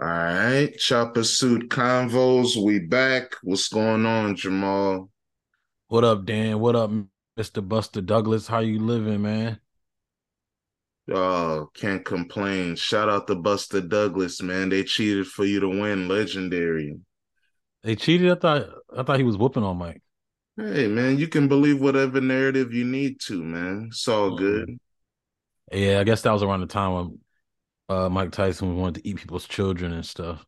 All right, Choppa Suit Convos, we back. What's going on, Jamaal? What up, Dan? What up, Mr. Buster Douglas? How you living, man? Oh, can't complain. Shout out to Buster Douglas, man. They cheated for you to win, legendary. They cheated. I thought I thought he was whooping on Mike. Hey, man, you can believe whatever narrative you need to, man. It's all Mm. good. Yeah, I guess that was around the time when uh, Mike Tyson wanted to eat people's children and stuff.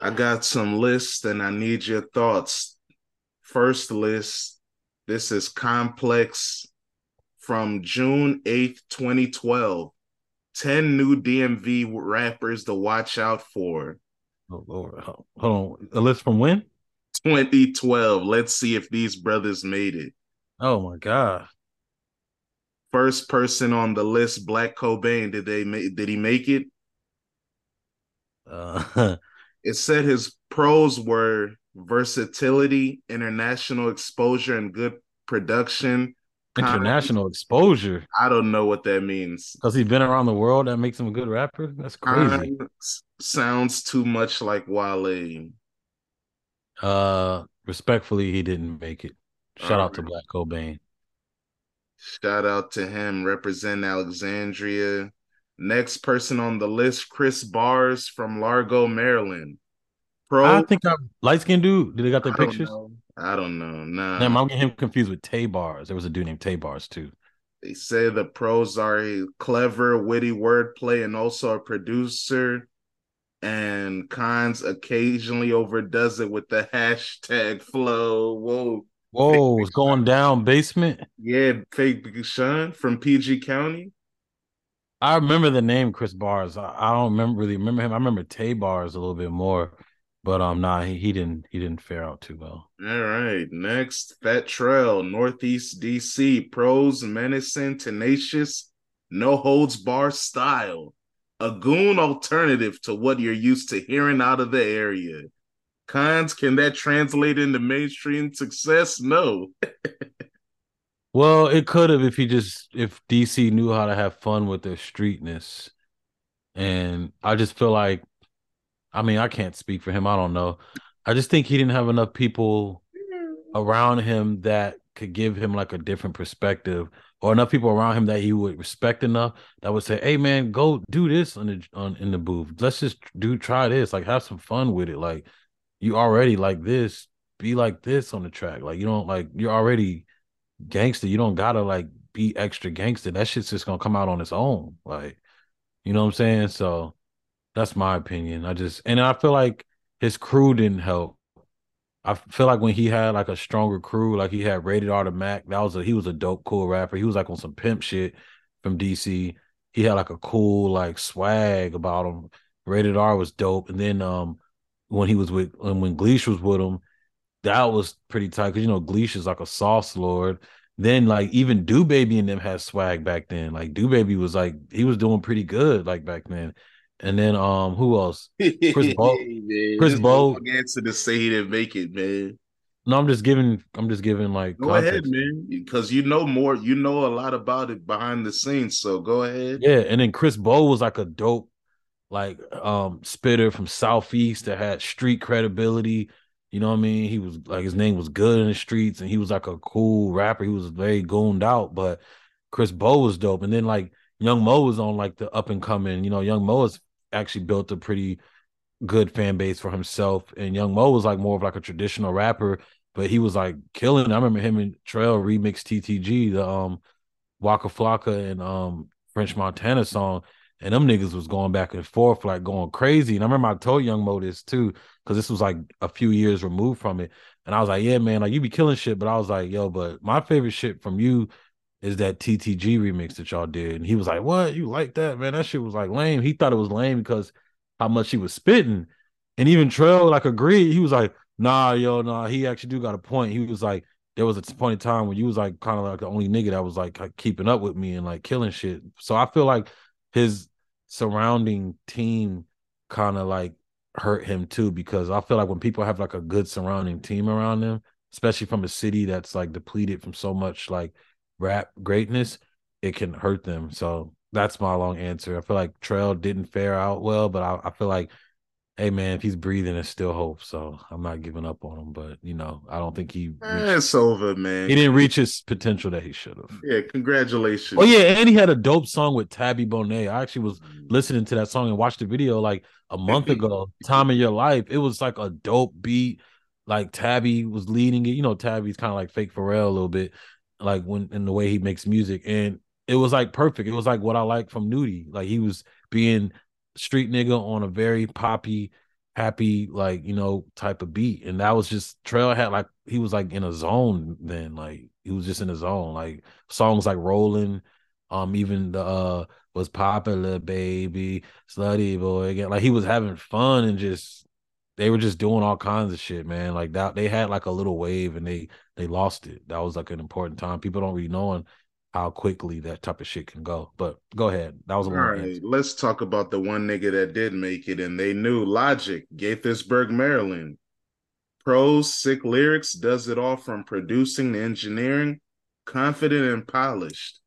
I got some lists and I need your thoughts. First list, this is Complex from June 8th, 2012. 10 new DMV rappers to watch out for. Oh Lord, hold on. A list from when? 2012. Let's see if these brothers made it. Oh my god. First person on the list, Black Cobain. Did they make did he make it? Uh, It said his pros were versatility, international exposure, and good production. international exposure I don't know what that means. because he's been around the world. That makes him a good rapper. That's crazy. Cons sounds too much like Wale. Uh, respectfully, he didn't make it. Shout out to Black Cobain. Shout out to him, represent Alexandria. Next person on the list, Chris Bars from Largo, Maryland. Pro. I think I'm light skinned dude. Did they got their I don't pictures? I don't know. Nah. Damn, I'm getting him confused with Tay Bars. There was a dude named Tay Bars too. They say the pros are a clever, witty wordplay and also a producer. And Cons occasionally overdoes it with the hashtag flow. Whoa. Whoa, it's going down basement. Yeah, fake Big Sean from PG County. I remember the name Chris Bars. I, I don't remember really remember him. I remember Tay Bars a little bit more, but um, nah, he, he didn't he didn't fare out too well. All right. Next, Fat Trel, Northeast DC. Pros, menacing, tenacious, no holds bar style. A goon alternative to what you're used to hearing out of the area. Cons, can that translate into mainstream success? No. Well, it could have if he just if DC knew how to have fun with their streetness, and I just feel like, I mean, I can't speak for him. I don't know. I just think he didn't have enough people around him that could give him like a different perspective or enough people around him that he would respect enough that would say hey man go do this on the on in the booth let's just do try this like have some fun with it like you already like this be like this on the track like you don't like you're already gangster you don't gotta like be extra gangster that shit's just gonna come out on its own like you know what i'm saying so that's my opinion i just and i feel like his crew didn't help I feel like when he had like a stronger crew, like he had Rated R to Mac, that was a he was a dope, cool rapper. He was like on some pimp shit from DC. He had like a cool like swag about him. Rated R was dope. And then um when he was with and when Gleesh was with him, that was pretty tight because you know Gleesh is like a sauce lord. Then like even Do Baby and them had swag back then. Like Do Baby was like he was doing pretty good like back then. And then um who else? Chris Bo- Man, Chris Bo- answer to say he didn't make it, man. No, I'm just giving I'm just giving like Go ahead, man. Because you know more, you know a lot about it behind the scenes. So go ahead. Yeah, and then Chris Bow was like a dope, like um spitter from Southeast that had street credibility. You know what I mean? He was like his name was good in the streets, and he was like a cool rapper. He was very gooned out, but Chris Bow was dope. And then like Young Mo was on like the up and coming. You know, Young Mo has actually built a pretty good fan base for himself. And Young Mo was like more of like a traditional rapper, but he was like killing. I remember him and Trel remix TTG, the um Waka Flocka and um French Montana song, and them niggas was going back and forth like going crazy. And I remember I told Young Mo this too, because this was like a few years removed from it. And I was like, yeah, man, like you be killing shit. But I was like, yo, but my favorite shit from you is that TTG remix that y'all did. And he was like, What? You like that, man? That shit was like lame. He thought it was lame because how much he was spitting. And even Trel like agreed. He was like, nah, yo, nah, he actually do got a point. He was like, there was a point in time when you was like kind of like the only nigga that was like, like keeping up with me and like killing shit. So I feel like his surrounding team kind of like hurt him too because I feel like when people have like a good surrounding team around them, especially from a city that's like depleted from so much like rap greatness, it can hurt them. So that's my long answer. I feel like Trel didn't fare out well, but I, I feel like hey man, if he's breathing, there's still hope. So I'm not giving up on him. But you know, I don't think he. Eh, it's over, man. He didn't reach his potential that he should have. Yeah, congratulations. Oh yeah, and he had a dope song with Tabi Bonney. I actually was listening to that song and watched the video like a month ago. Time of your life. It was like a dope beat. Like Tabi was leading it. You know, Tabi's kind of like fake Pharrell a little bit, like when in the way he makes music, and it was like perfect. It was like what I like from Nudy. Like he was being street nigga on a very poppy, happy, like, you know, type of beat. And that was just Trel had like he was like in a zone then. Like he was just in a zone. Like songs like Rolling, um, even the uh was popular, baby, slutty boy again. Like he was having fun and just they were just doing all kinds of shit, man. Like that they had like a little wave and they they lost it. That was like an important time. People don't really know how quickly that type of shit can go. But go ahead. That was a All right. Answer. Let's talk about the one nigga that did make it and they knew Logic, Gaithersburg, Maryland. Pros, sick lyrics, does it all from producing to engineering, confident and polished.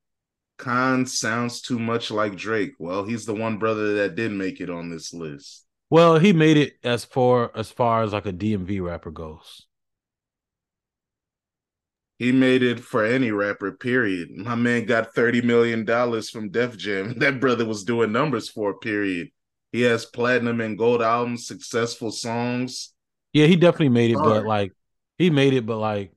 Khan sounds too much like Drake. Well, he's the one brother that did make it on this list. Well, he made it as far as far as like a DMV rapper goes. He made it for any rapper, period. My man got $30 million from Def Jam. That brother was doing numbers for, period. He has platinum and gold albums, successful songs. Yeah, he definitely made it, but like he made it, but like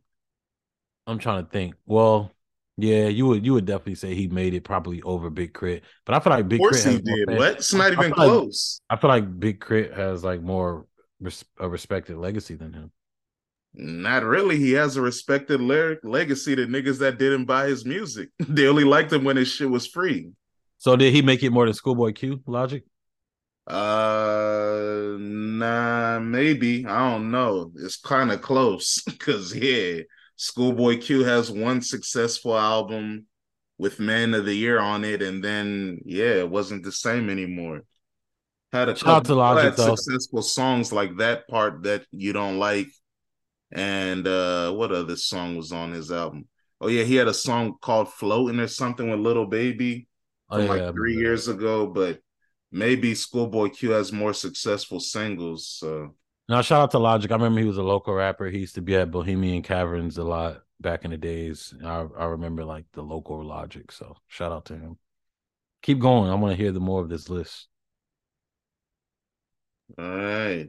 I'm trying to think. Well, yeah, you would you would definitely say he made it probably over Big K.R.I.T., but I feel like Big K.R.I.T. he did. What? It's not even I close. Like, I feel like Big K.R.I.T. has like more res- a respected legacy than him. Not really. He has a respected lyric legacy to niggas that didn't buy his music. they only liked him when his shit was free. So did he make it more than Schoolboy Q logic? Uh nah, maybe. I don't know. It's kind of close because yeah, Schoolboy Q has one successful album with Man of the Year on it, and then yeah, it wasn't the same anymore. Had a Shout couple of successful songs like that part that you don't like and uh what other song was on his album? Oh yeah, he had a song called "Floating" or something with Little Baby oh, from yeah, like three years ago. But maybe Schoolboy Q has more successful singles. So now shout out to Logic. I remember he was a local rapper. He used to be at Bohemian Caverns a lot back in the days. I I remember like the local Logic. So shout out to him. Keep going. I want to hear the more of this list. All right.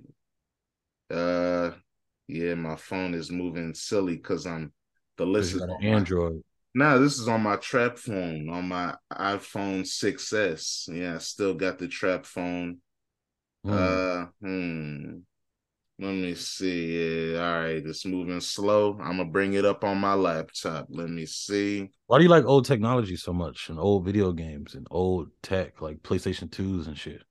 Uh yeah, my phone is moving silly because I'm the list is on Android. My, nah, this is on my trap phone on my iPhone 6S. Yeah, I still got the trap phone. Mm. Uh, hmm. Let me see. Yeah, all right, it's moving slow. I'm gonna bring it up on my laptop. Let me see. Why do you like old technology so much and old video games and old tech like PlayStation 2s and shit?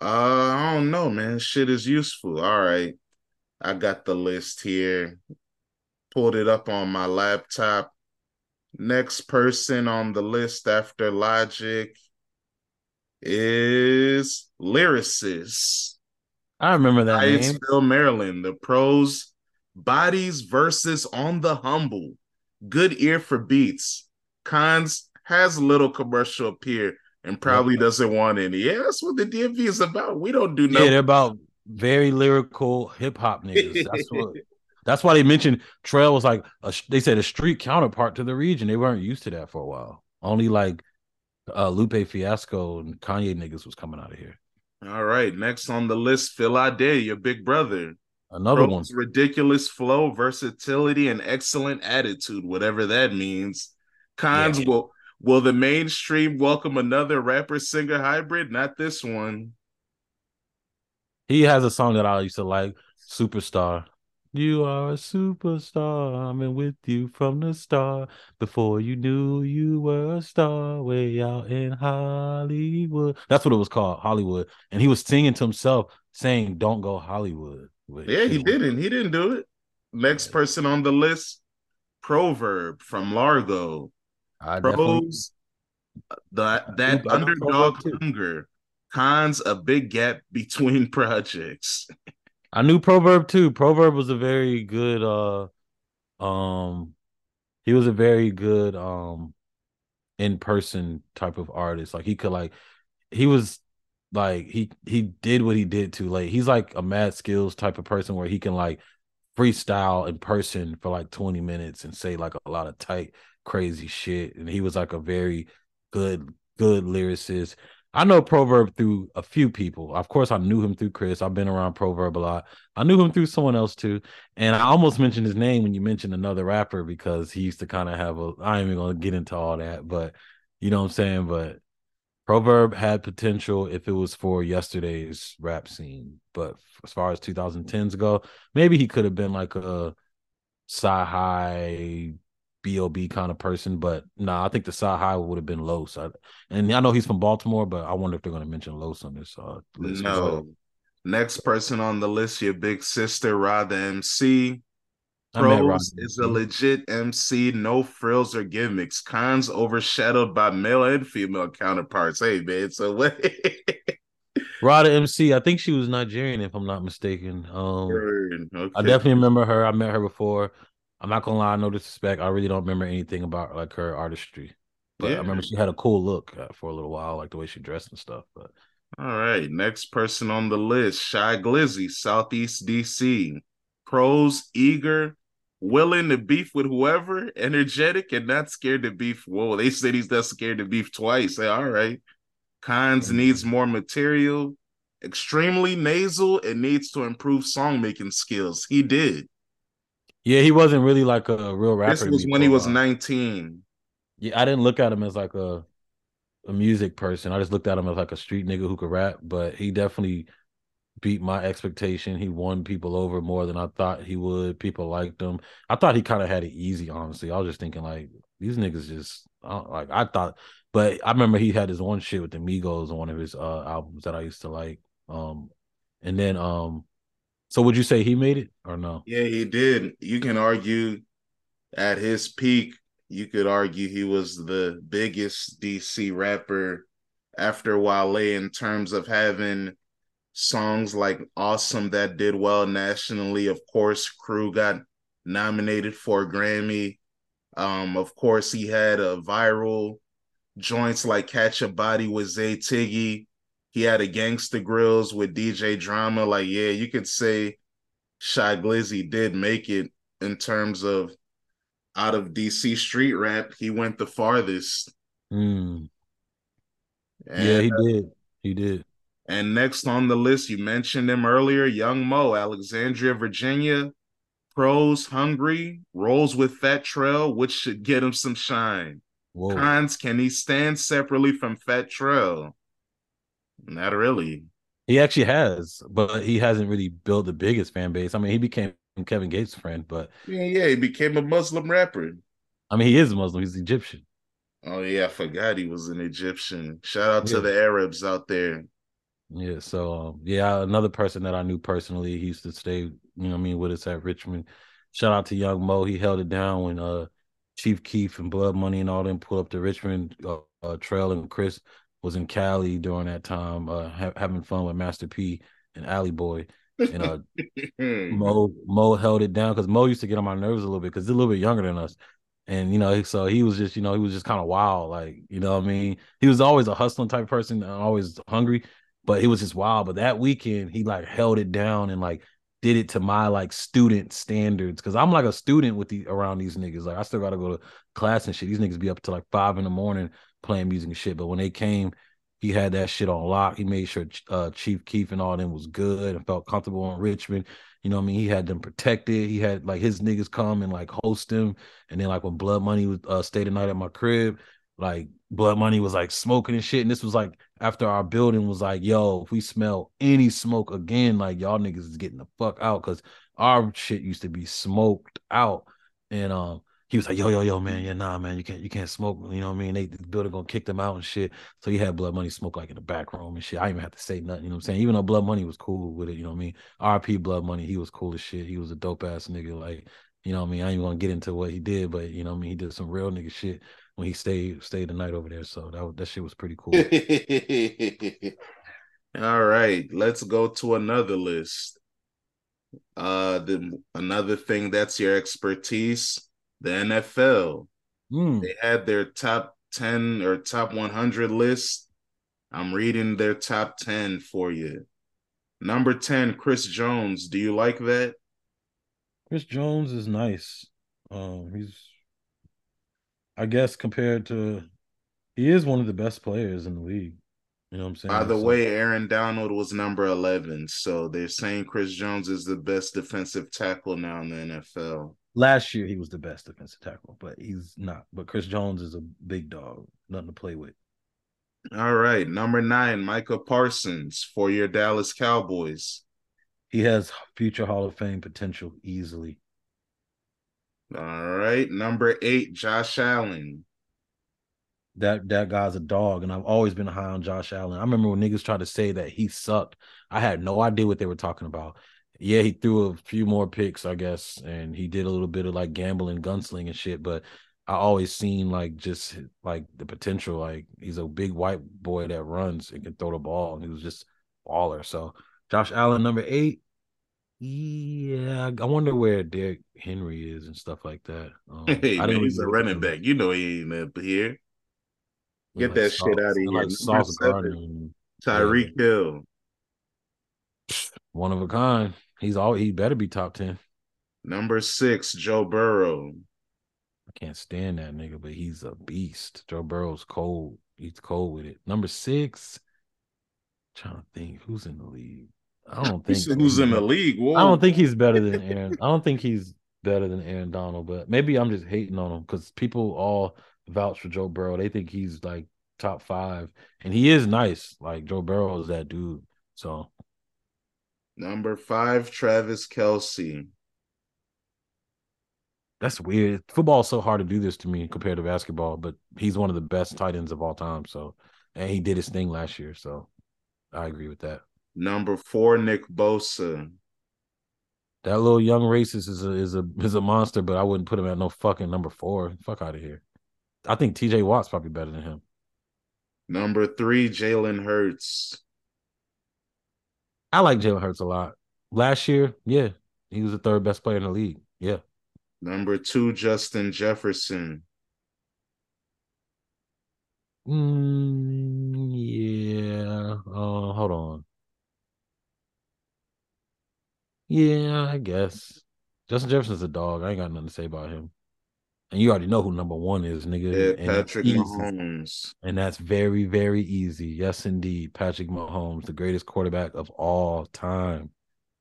Uh, I don't know, man. Shit is useful. All right. I got the list here, pulled it up on my laptop. Next person on the list after Logic is Lyricist. I remember that Hyattsville. Maryland. The pros, bodies versus on the humble. Good ear for beats. Cons has little commercial appeal and probably doesn't want any. Yeah, that's what the DMV is about. We don't do no. Yeah, they're about very lyrical hip hop niggas. That's what. That's why they mentioned Trel was like a, they said a street counterpart to the region. They weren't used to that for a while. Only like uh, Lupe Fiasco and Kanye niggas was coming out of here. All right, next on the list, Phil Ade, your big brother. Another one. Ridiculous flow, versatility, and excellent attitude, whatever that means. Cons yeah. will will the mainstream welcome another rapper singer hybrid? Not this one. He has a song that I used to like, Superstar. You are a superstar. I'm in with you from the start. Before you knew you were a star, way out in Hollywood. That's what it was called, Hollywood. And he was singing to himself, saying, "Don't go Hollywood." yeah, he didn't. He didn't do it. Next yeah. person on the list, Proverb from Largo. I Pros, uh, that that underdog hunger Cons a big gap between projects. I knew Proverb too. Proverb was a very good uh um he was a very good um in person type of artist. Like he could like he was like he he did what he did too late. He's like a mad skills type of person where he can like freestyle in person for like 20 minutes and say like a lot of tight, crazy shit. And he was like a very good, good lyricist. I know Proverb through a few people. Of course, I knew him through Chris. I've been around Proverb a lot. I knew him through someone else too. And I almost mentioned his name when you mentioned another rapper because he used to kind of have a I ain't even gonna get into all that, but you know what I'm saying? But Proverb had potential if it was for yesterday's rap scene. But as far as 2010s go, maybe he could have been like a sci-high bob kind of person but nah i think the sci-high would have been los I, and i know he's from baltimore but i wonder if they're going to mention los on this uh list no next person on the list your big sister Rod the mc Pros is a legit MC, no frills or gimmicks. Cons overshadowed by male and female counterparts. Hey man, so what? Rada MC, I think she was Nigerian, if I'm not mistaken. Um, okay. I definitely remember her. I met her before. I'm not gonna lie, no disrespect. I really don't remember anything about like her artistry, but yeah. I remember she had a cool look uh, for a little while, like the way she dressed and stuff. But all right, next person on the list, Shy Glizzy, Southeast DC. Pros, eager, willing to beef with whoever, energetic, and not scared to beef. Whoa, they said he's not scared to beef twice. Say, all right. Cons mm-hmm. needs more material, extremely nasal, and needs to improve song making skills. He did. Yeah, he wasn't really like a real rapper. This was when he was 19. Yeah, I didn't look at him as like a a music person. I just looked at him as like a street nigga who could rap, but he definitely beat my expectation. He won people over more than I thought he would. People liked him. I thought he kind of had it easy, honestly. I was just thinking like these niggas just like I thought, but I remember he had his one shit with the Migos on one of his uh albums that I used to like. Um and then um so would you say he made it or no? Yeah, he did. You can argue at his peak, you could argue he was the biggest DC rapper after Wale in terms of having songs like Awesome that did well nationally. Of course, Crew got nominated for a Grammy. Um, of course, he had a viral joints like Catch a Body with Zay Tiggy. He had a gangster grills with DJ Drama. Like, yeah, you could say Shy Glizzy did make it in terms of out of DC street rap. He went the farthest. Mm. And, yeah, he did. He did. And next on the list, you mentioned him earlier, Young Mo, Alexandria, Virginia. Pros hungry, rolls with Fat Trel, which should get him some shine. Whoa. Cons, can he stand separately from Fat Trel? Not really. He actually has, but he hasn't really built the biggest fan base. I mean, he became Kevin Gates' friend, but yeah, yeah, he became a Muslim rapper. I mean, he is Muslim. He's Egyptian. Oh yeah, I forgot he was an Egyptian. Shout out yeah. to the Arabs out there. Yeah, so um, yeah, another person that I knew personally, he used to stay, you know, I mean, with us at Richmond. Shout out to Young Mo, he held it down when uh Chief Keef and Blood Money and all them pulled up to Richmond. Uh, uh, Trel and Chris was in Cali during that time, uh, ha- having fun with Master P and Alley Boy. And uh, Mo Mo held it down because Mo used to get on my nerves a little bit because he's a little bit younger than us. And you know, so he was just, you know, he was just kind of wild, like you know, I mean, he was always a hustling type person, always hungry, but he was just wild. But that weekend, he like held it down and like did it to my like student standards because I'm like a student with the around these niggas. Like I still gotta go to class and shit. These niggas be up to like five in the morning playing music and shit. But when they came, he had that shit on lock. He made sure uh, Chief Keef and all them was good and felt comfortable in Richmond. You know what I mean? He had them protected. He had like his niggas come and like host him. And then like when Blood Money was uh, stay the night at my crib, like Blood Money was like smoking and shit. And this was like after our building was like, yo, if we smell any smoke again, like y'all niggas is getting the fuck out because our shit used to be smoked out. And um, he was like, yo, yo, yo, man, yeah, nah, man, you can't, you can't smoke. You know what I mean? They the building gonna kick them out and shit. So he had Blood Money smoke like in the back room and shit. I even have to say nothing. You know what I'm saying? Even though Blood Money was cool with it, you know what I mean? RP Blood Money, he was cool as shit. He was a dope ass nigga. Like, you know what I mean? I ain't gonna get into what he did, but you know what I mean? He did some real nigga shit when he stayed stayed the night over there. So that that shit was pretty cool. All right, let's go to another list. Uh, the another thing that's your expertise, the NFL. Mm. They had their top ten or top one hundred list. I'm reading their top 10 for you. Number 10, Chris Jones. Do you like that? Chris Jones is nice. Um, he's, I guess, compared to, he is one of the best players in the league. You know what I'm saying? By the so, way, Aaron Donald was number 11. So they're saying Chris Jones is the best defensive tackle now in the NFL. Last year, he was the best defensive tackle, but he's not. But Chris Jones is a big dog, nothing to play with. All right. Number nine, Micah Parsons for your Dallas Cowboys. He has future Hall of Fame potential easily. All right. Number eight, Josh Allen. That that guy's a dog, and I've always been high on Josh Allen. I remember when niggas tried to say that he sucked. I had no idea what they were talking about. Yeah, he threw a few more picks, I guess, and he did a little bit of like gambling, gunsling and shit. But I always seen like just like the potential. Like he's a big white boy that runs and can throw the ball, and he was just baller. So Josh Allen, number eight. Yeah, I wonder where Derrick Henry is and stuff like that. Um, hey, man, he's a running back. You know he ain't up here. Get like that shit out of here. Like Sauce Tyreek yeah. Hill. One of a kind. He's all he better be top ten. Number six, Joe Burrow. I can't stand that nigga, but he's a beast. Joe Burrow's cold. He's cold with it. Number six. trying to think who's in the league. I don't think who's in the league. Whoa. I don't think he's better than Aaron. I don't think he's better than Aaron Donald, but maybe I'm just hating on him because people all vouch for Joe Burrow. They think he's like top five, and he is nice. Like Joe Burrow is that dude. So number five, Travis Kelce. That's weird. Football is so hard to do this to me compared to basketball, but he's one of the best tight ends of all time. So, and he did his thing last year. So, I agree with that. Number four, Nick Bosa. That little young racist is a is a is a monster, but I wouldn't put him at no fucking number four. Fuck out of here. I think T.J. Watt's probably better than him. Number three, Jalen Hurts. I like Jalen Hurts a lot. Last year, yeah, he was the third best player in the league. Yeah. Number two, Justin Jefferson. Mm, yeah. Uh, hold on. Yeah, I guess. Justin Jefferson's a dog. I ain't got nothing to say about him. And you already know who number one is, nigga. Yeah, Patrick and Mahomes. And that's very, very easy. Yes, indeed. Patrick Mahomes, the greatest quarterback of all time.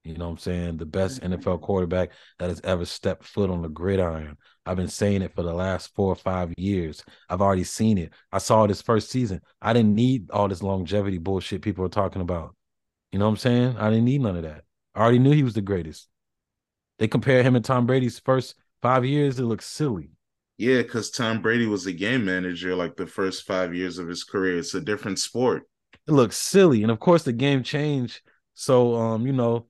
You know what I'm saying? The best mm-hmm. NFL quarterback that has ever stepped foot on the gridiron. I've been saying it for the last four or five years. I've already seen it. I saw it his first season. I didn't need all this longevity bullshit people are talking about. You know what I'm saying? I didn't need none of that. I already knew he was the greatest. They compare him and Tom Brady's first five years. It looks silly. Yeah, because Tom Brady was a game manager like the first five years of his career. It's a different sport. It looks silly. And of course, the game changed. So, um, you know,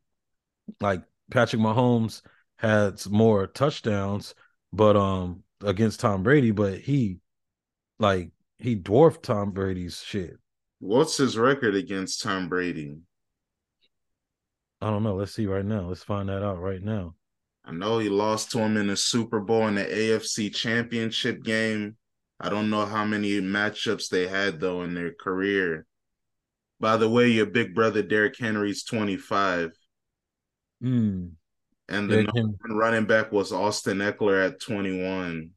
like Patrick Mahomes had more touchdowns, but um against Tom Brady, but he like he dwarfed Tom Brady's shit. What's his record against Tom Brady? I don't know. Let's see right now. Let's find that out right now. I know he lost to him in the Super Bowl in the AFC Championship game. I don't know how many matchups they had though in their career. By the way, your big brother Derrick Henry's 25. Mm. And the number one running back was Austin Ekeler at 21.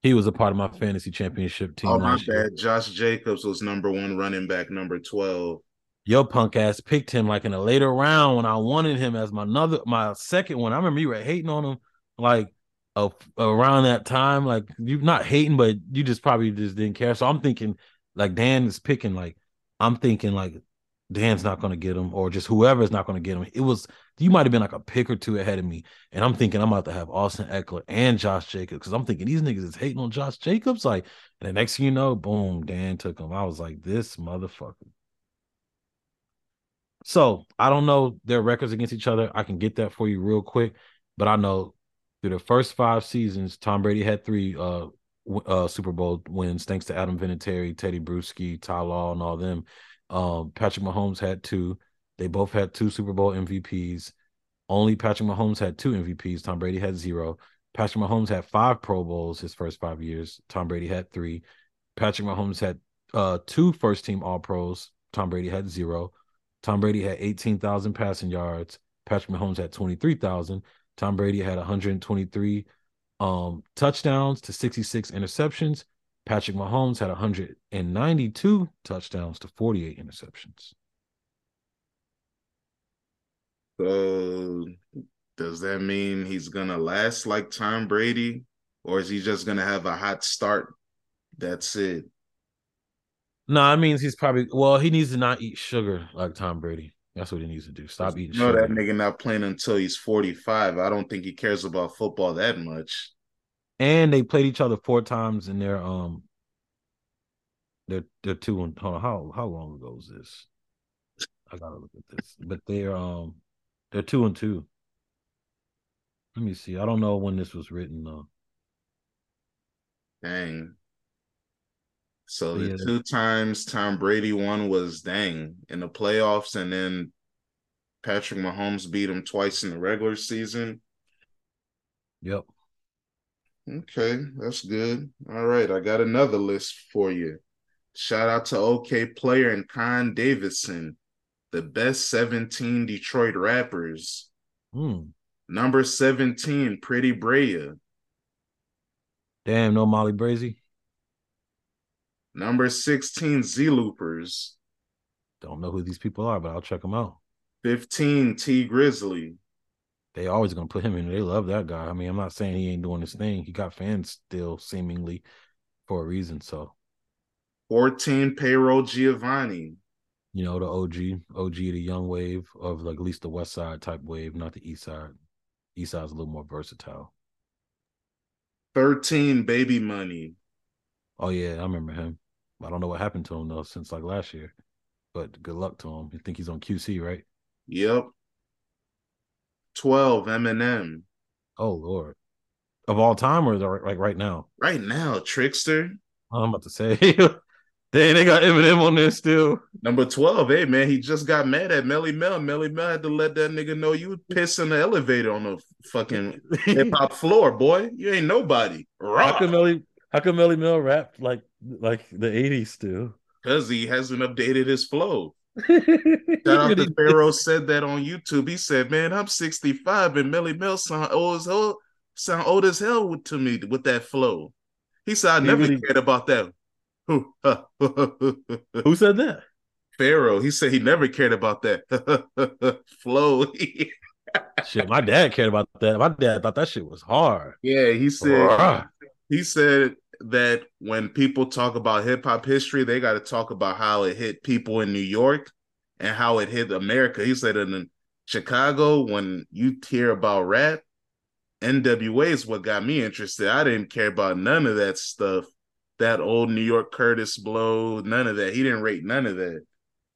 He was a part of my fantasy championship team. Oh, my bad. Year. Josh Jacobs was number one running back, number 12. Your punk ass picked him like in a later round when I wanted him as my another my second one. I remember you were hating on him like around that time. Like you're not hating, but you just probably just didn't care. So I'm thinking like Dan is picking like I'm thinking like Dan's not to get him, or just whoever's not to get him. It was you might have been like a pick or two ahead of me, and I'm thinking I'm about to have Austin Ekeler and Josh Jacobs because I'm thinking these niggas is hating on Josh Jacobs. Like, and the next thing you know, boom, Dan took him. I was like, this motherfucker. So I don't know their records against each other. I can get that for you real quick, but I know through the first five seasons, Tom Brady had three uh, uh, Super Bowl wins thanks to Adam Vinatieri, Tedy Bruschi, Ty Law, and all them. Um, Patrick Mahomes had two. They both had two Super Bowl MVPs. Only Patrick Mahomes had two MVPs. Tom Brady had zero. Patrick Mahomes had five Pro Bowls his first five years. Tom Brady had three. Patrick Mahomes had uh, two first team All Pros. Tom Brady had zero. Tom Brady had 18,000 passing yards. Patrick Mahomes had 23,000. Tom Brady had 123 um, touchdowns to 66 interceptions. Patrick Mahomes had 192 touchdowns to 48 interceptions. So, does that mean he's gonna last like Tom Brady, or is he just gonna have a hot start? That's it. No, that means he's probably well. He needs to not eat sugar like Tom Brady. That's what he needs to do. Stop eating. No, that nigga not playing until he's forty five. I don't think he cares about football that much. And they played each other four times in their um. They're they're two and hold on, how how long ago was this? I gotta look at this, but they're um they're two and two. Let me see. I don't know when this was written though. Dang. So the two times Tom Brady won was dang in the playoffs, and then Patrick Mahomes beat him twice in the regular season. Yep. Okay, that's good. All right, I got another list for you. Shout out to Okayplayer and Con Davidson, the best 17 Detroit rappers. Hmm. Number 17, Pretty Brea. Damn, no Molly Brazy. Number 16, Z Loopers. Don't know who these people are, but I'll check them out. 15, Tee Grizzley. They always gonna put him in. They love that guy. I mean, I'm not saying he ain't doing his thing. He got fans still seemingly for a reason. So 14, Payroll Giovanni. You know, the OG, OG the young wave of like at least the west side type wave, not the east side. East side's a little more versatile. 13, Baby Money. Oh yeah, I remember him. I don't know what happened to him though since like last year. But good luck to him. You think he's on QC, right? Yep. 12, Eminem. Oh Lord. Of all time or like right now? Right now, Trickster. I'm about to say Dang, they got Eminem on there still. Number 12, hey man, he just got mad at Melle Mel. Melle Mel had to let that nigga know you would piss in the elevator on the fucking hip hop floor, boy. You ain't nobody. Rock. How come Melle how come Melle Mel rap like like the 80s still? Because he hasn't updated his flow. Shout out to Pharaoh said that on YouTube. He said, Man, I'm 65 and Melle Mel sound old as hell, sound old as hell to me with that flow. He said, I he never really... cared about that. Who said that? Pharaoh. He said he never cared about that flow. shit, my dad cared about that. My dad thought that shit was hard. Yeah, he said he said that when people talk about hip hop history, they got to talk about how it hit people in New York and how it hit America. He said in Chicago, when you hear about rap, NWA is what got me interested. I didn't care about none of that stuff. That old New York Kurtis Blow, none of that. He didn't rate none of that.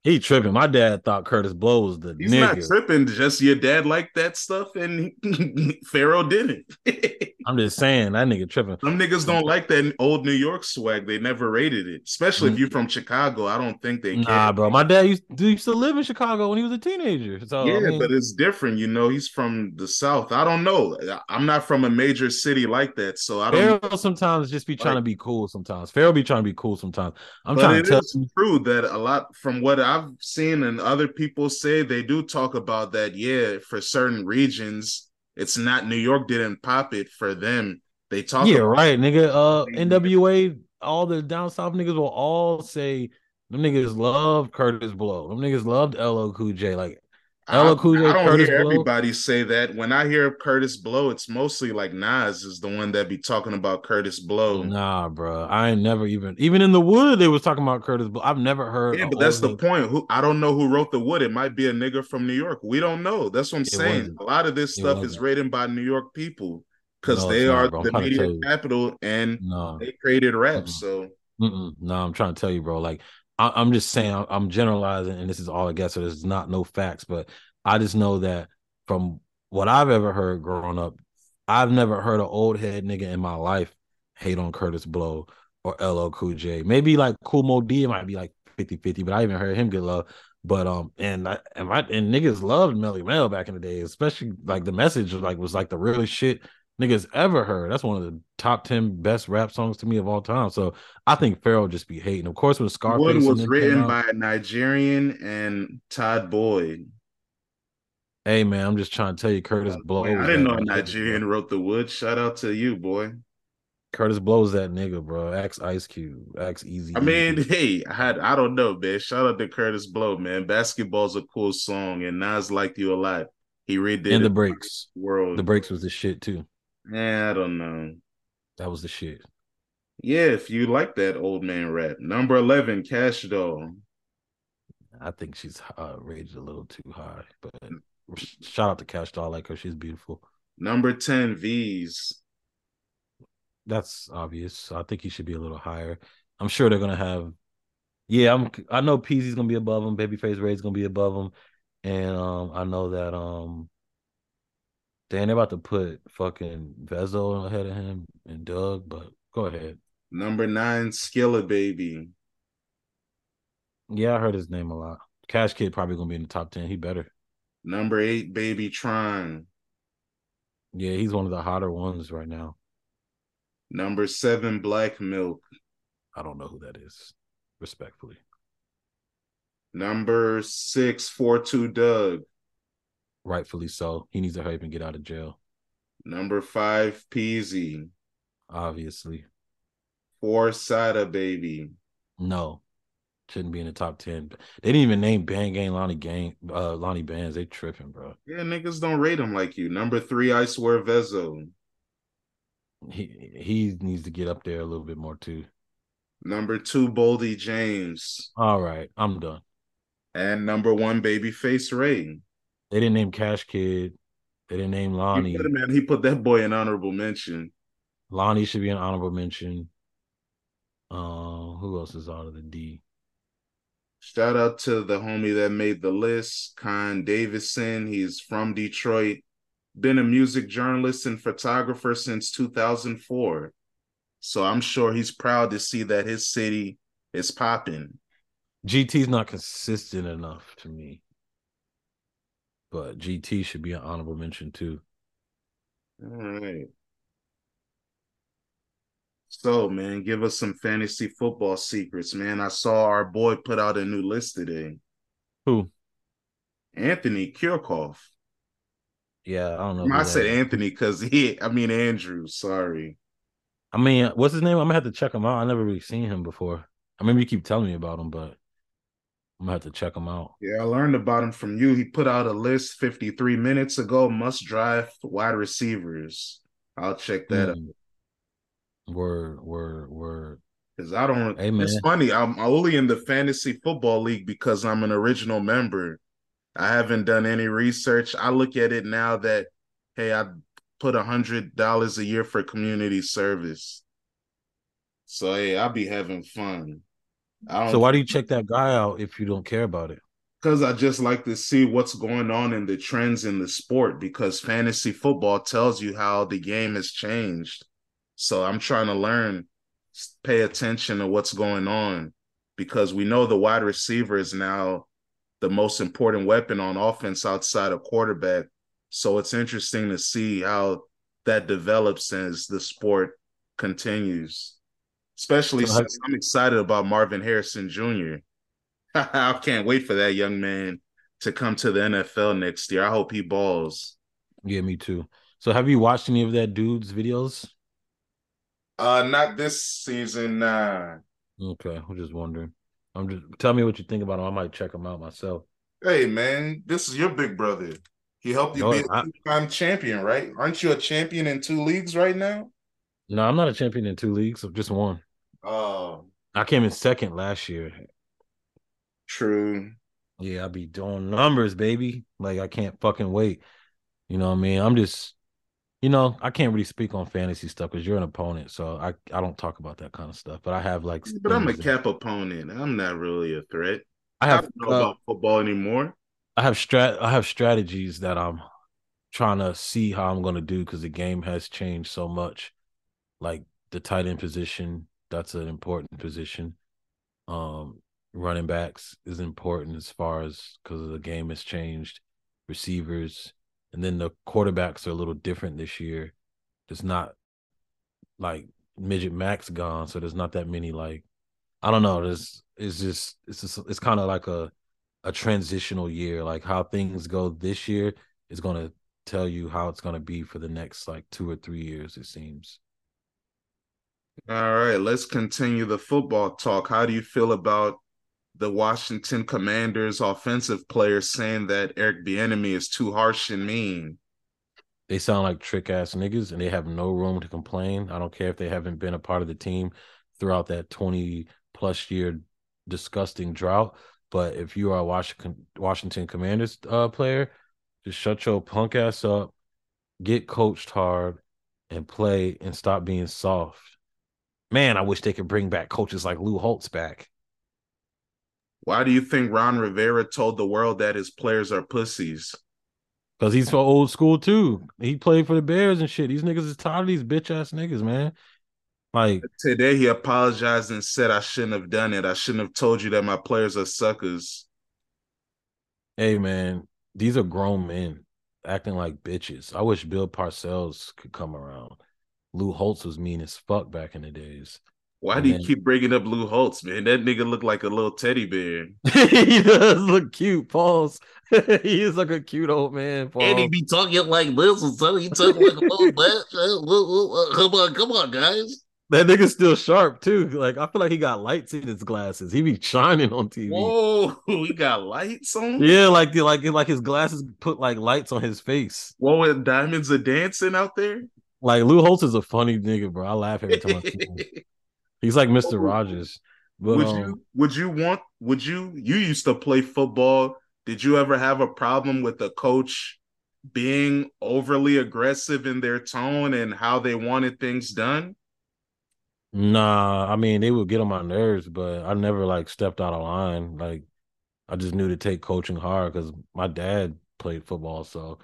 He tripping. My dad thought Kurtis Blow was the He's nigga. not tripping. Just your dad liked that stuff, and Pharaoh didn't. I'm just saying that nigga tripping. Some niggas don't like that old New York swag. They never rated it, especially mm-hmm. if you're from Chicago. I don't think they. Can. Nah, care. bro. My dad used, used to live in Chicago when he was a teenager. So yeah, I mean, but it's different. You know, he's from the South. I don't know. I'm not from a major city like that, so I don't. Pharaoh sometimes just be trying like, to be cool. Sometimes Pharaoh be trying to be cool. Sometimes I'm but trying to tell you. True that a lot from what I I've seen and other people say they do talk about that. Yeah, for certain regions, it's not New York didn't pop it for them. They talk. Yeah, right, nigga. Uh, NWA, all the down south niggas will all say them niggas love Kurtis Blow. Them niggas loved LL Cool J. Like LL Cool J. I don't Kurtis hear Blow. everybody say that. When I hear Kurtis Blow, it's mostly like Nas is the one that be talking about Kurtis Blow. Nah, bro, I ain't never even even in the wood they was talking about Kurtis Blow. I've never heard. Yeah, but that's the point. Who I don't know who wrote the wood. It might be a nigga from New York. We don't know. That's what I'm it saying. Wasn't. A lot of this stuff is written by New York people because no, they are not, the media capital and no. they created rap. Mm-mm. So Mm-mm. no, I'm trying to tell you, bro. Like I, am just saying, I'm generalizing, and this is all I guess. So there's not no facts, but I just know that from what I've ever heard growing up, I've never heard an old head nigga in my life hate on Kurtis Blow or LL Cool J. Maybe like Kool Moe Dee might be like 50-50, but I even heard him get love. But um, and I, and my and niggas loved Melle Mel back in the day, especially like the message like was like the real shit. Niggas ever heard. That's one of the top ten best rap songs to me of all time. So I think Pharoah just be hating. Of course, when Scarface One was written out- by a Nigerian and Todd Boyd. Hey man, I'm just trying to tell you, Kurtis Blow. Man, I didn't know a. Nigerian wrote the wood. Shout out to you, boy. Kurtis Blow's that nigga, bro. Axe Ice Cube, Axe Easy. I mean, hey, I had I don't know, man. Shout out to Curtis Blow, man. Basketball's a cool song, and Nas liked you a lot. He redid and the breaks. world. The breaks was the shit too. Yeah, I don't know. That was the shit. Yeah, if you like that old man rap. Number eleven, Kash Doll. I think she's uh, rated a little too high, but shout out to Kash Doll. I like her. She's beautiful. Number ten, Veeze. That's obvious. I think he should be a little higher. I'm sure they're gonna have. Yeah, I'm. I know Peezy's gonna be above him. Babyface Ray's gonna be above him, and um, I know that um, Dan they're about to put fucking Vezzo ahead of him and Dugg. But go ahead. Number nine, Skilla Baby. Yeah, I heard his name a lot. Cash Kidd probably gonna be in the top ten. He better. Number eight, Baby Tron. Yeah, he's one of the hotter ones right now. Number seven, Black Milk. I don't know who that is. Respectfully, Number six, Four Two Dugg. Rightfully so. He needs to hurry up and get out of jail. Number five, Peezy. Obviously, Four, Sada Baby. no, shouldn't be in the top ten. They didn't even name Bang Gang Lonnie Gang uh Lonnie Bands. They tripping, bro. Yeah, niggas don't rate him like you. Number three, Icewear Vezzo. He he needs to get up there a little bit more too. Number two, Boldy James. All right, I'm done. And number one, Babyface Ray. They didn't name Cash Kidd. They didn't name He Lonnie. put, man, he put that boy in honorable mention. Lonnie should be an honorable mention. Uh, who else is out of the D? Shout out to the homie that made the list, Con Davison. He's from Detroit. Been a music journalist and photographer since 2004. So I'm sure he's proud to see that his city is popping. GT's not consistent enough to me. But GT should be an honorable mention too. All right. So, man, give us some fantasy football secrets, man. I saw our boy put out a new list today. Who? Anthony Kirchhoff. Yeah, I don't know. I said is. Anthony because he, I mean Andrew. Sorry. I mean, what's his name? I'm gonna have to check him out. I never really seen him before. I remember you keep telling me about him, but I'm gonna have to check him out. Yeah, I learned about him from you. He put out a list 53 minutes ago. Must drive wide receivers. I'll check that out Mm. Word, word, word. because I don't. Hey, It's funny. I'm only in the fantasy football league because I'm an original member. I haven't done any research. I look at it now that hey, I put a hundred dollars a year for community service. So hey, I'll be having fun. So why do you check that guy out if you don't care about it? because I just like to see what's going on in the trends in the sport because fantasy football tells you how the game has changed. So I'm trying to learn, pay attention to what's going on because we know the wide receiver is now the most important weapon on offense outside of quarterback. So it's interesting to see how that develops as the sport continues. Especially So since I'm excited about Marvin Harrison Jr. I can't wait for that young man to come to the NFL next year. I hope he balls. Yeah, me too. So have you watched any of that dude's videos? Uh, not this season. Nah. Okay, I'm just wondering. I'm just tell me what you think about him. I might check him out myself. Hey, man, this is your big brother. He helped you No, be a I- two-time champion, right? Aren't you a champion in two leagues right now? No, I'm not a champion in two leagues, just one. Oh, I came in second last year. true. Yeah, I'll be doing numbers, baby. Like I can't fucking wait. You know what I mean? I'm just, you know, I can't really speak on fantasy stuff because you're an opponent, so I I don't talk about that kind of stuff. But I have like, But I'm a things that- cap opponent. I'm not really a threat. I I have don't know uh, about football anymore. I have strat I have strategies that I'm trying to see how I'm gonna do because the game has changed so much. Like the tight end position, that's an important position. Um, running backs is important as far as because the game has changed. Receivers, and then the quarterbacks are a little different this year. it's not like midget max gone, so there's not that many like I don't know. There's it's just it's just it's kind of like a a transitional year. Like how things go this year is gonna tell you how it's gonna be for the next like two or three years, it seems. All right, let's continue the football talk. How do you feel about the Washington Commanders offensive players saying that Eric Bieniemy is too harsh and mean? They sound like trick ass niggas, and they have no room to complain. I don't care if they haven't been a part of the team throughout that twenty plus year disgusting drought. But if you are a Washington Washington Commanders uh, player, just shut your punk ass up, get coached hard, and play and stop being soft. Man, I wish they could bring back coaches like Lou Holtz back. Why do you think Ron Rivera told the world that his players are pussies? Because he's for old school too. He played for the Bears and shit. These niggas is tired of these bitch ass niggas, man. Like today, he apologized and said, "I shouldn't have done it. I shouldn't have told you that my players are suckers." Hey, man, these are grown men acting like bitches. I wish Bill Parcells could come around. Lou Holtz was mean as fuck back in the days. Why and do you then... keep bringing up Lou Holtz, man? That nigga look like a little teddy bear. he does look cute, Pauls. he is like a cute old man. Paul. And he be talking like this, and so he talk like a little bitch. Come on, come on, guys. That nigga's still sharp too. Like I feel like he got lights in his glasses. He be shining on TV. Whoa, he got lights on. Yeah, like like like his glasses put like lights on his face. Whoa, and diamonds are dancing out there. Like Lou Holtz is a funny nigga, bro. I laugh every time I see him. He's like Mister Rogers. But, would um, you would you want would you you used to play football? Did you ever have a problem with a coach being overly aggressive in their tone and how they wanted things done? Nah, I mean they would get on my nerves, but I never like stepped out of line. Like I just knew to take coaching hard because my dad played football, so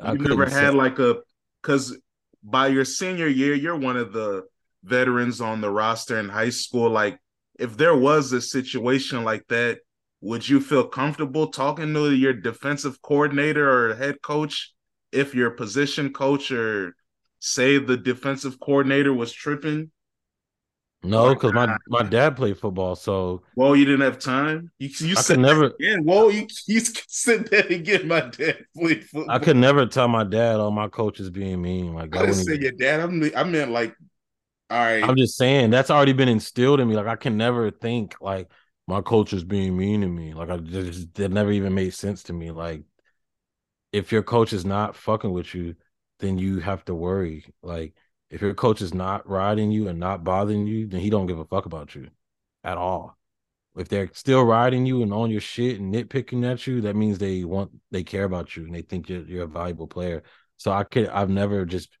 I you never had like a because by your senior year, you're one of the veterans on the roster in high school. Like if there was a situation like that, would you feel comfortable talking to your defensive coordinator or head coach if your position coach or say the defensive coordinator was tripping? No, because my, my dad played football, so well, you didn't have time. You, you I could never. Yeah, whoa, you you said that again. My dad played football. I could never tell my dad, all my coach is being mean." Like I didn't say your dad. I'm, I meant like, all right. I'm just saying that's already been instilled in me. Like I can never think like my coach is being mean to me. Like I just that never even made sense to me. Like if your coach is not fucking with you, then you have to worry. Like if your coach is not riding you and not bothering you, then he don't give a fuck about you at all. If they're still riding you and on your shit and nitpicking at you, that means they want they care about you and they think you're, you're a valuable player. So I could I've never just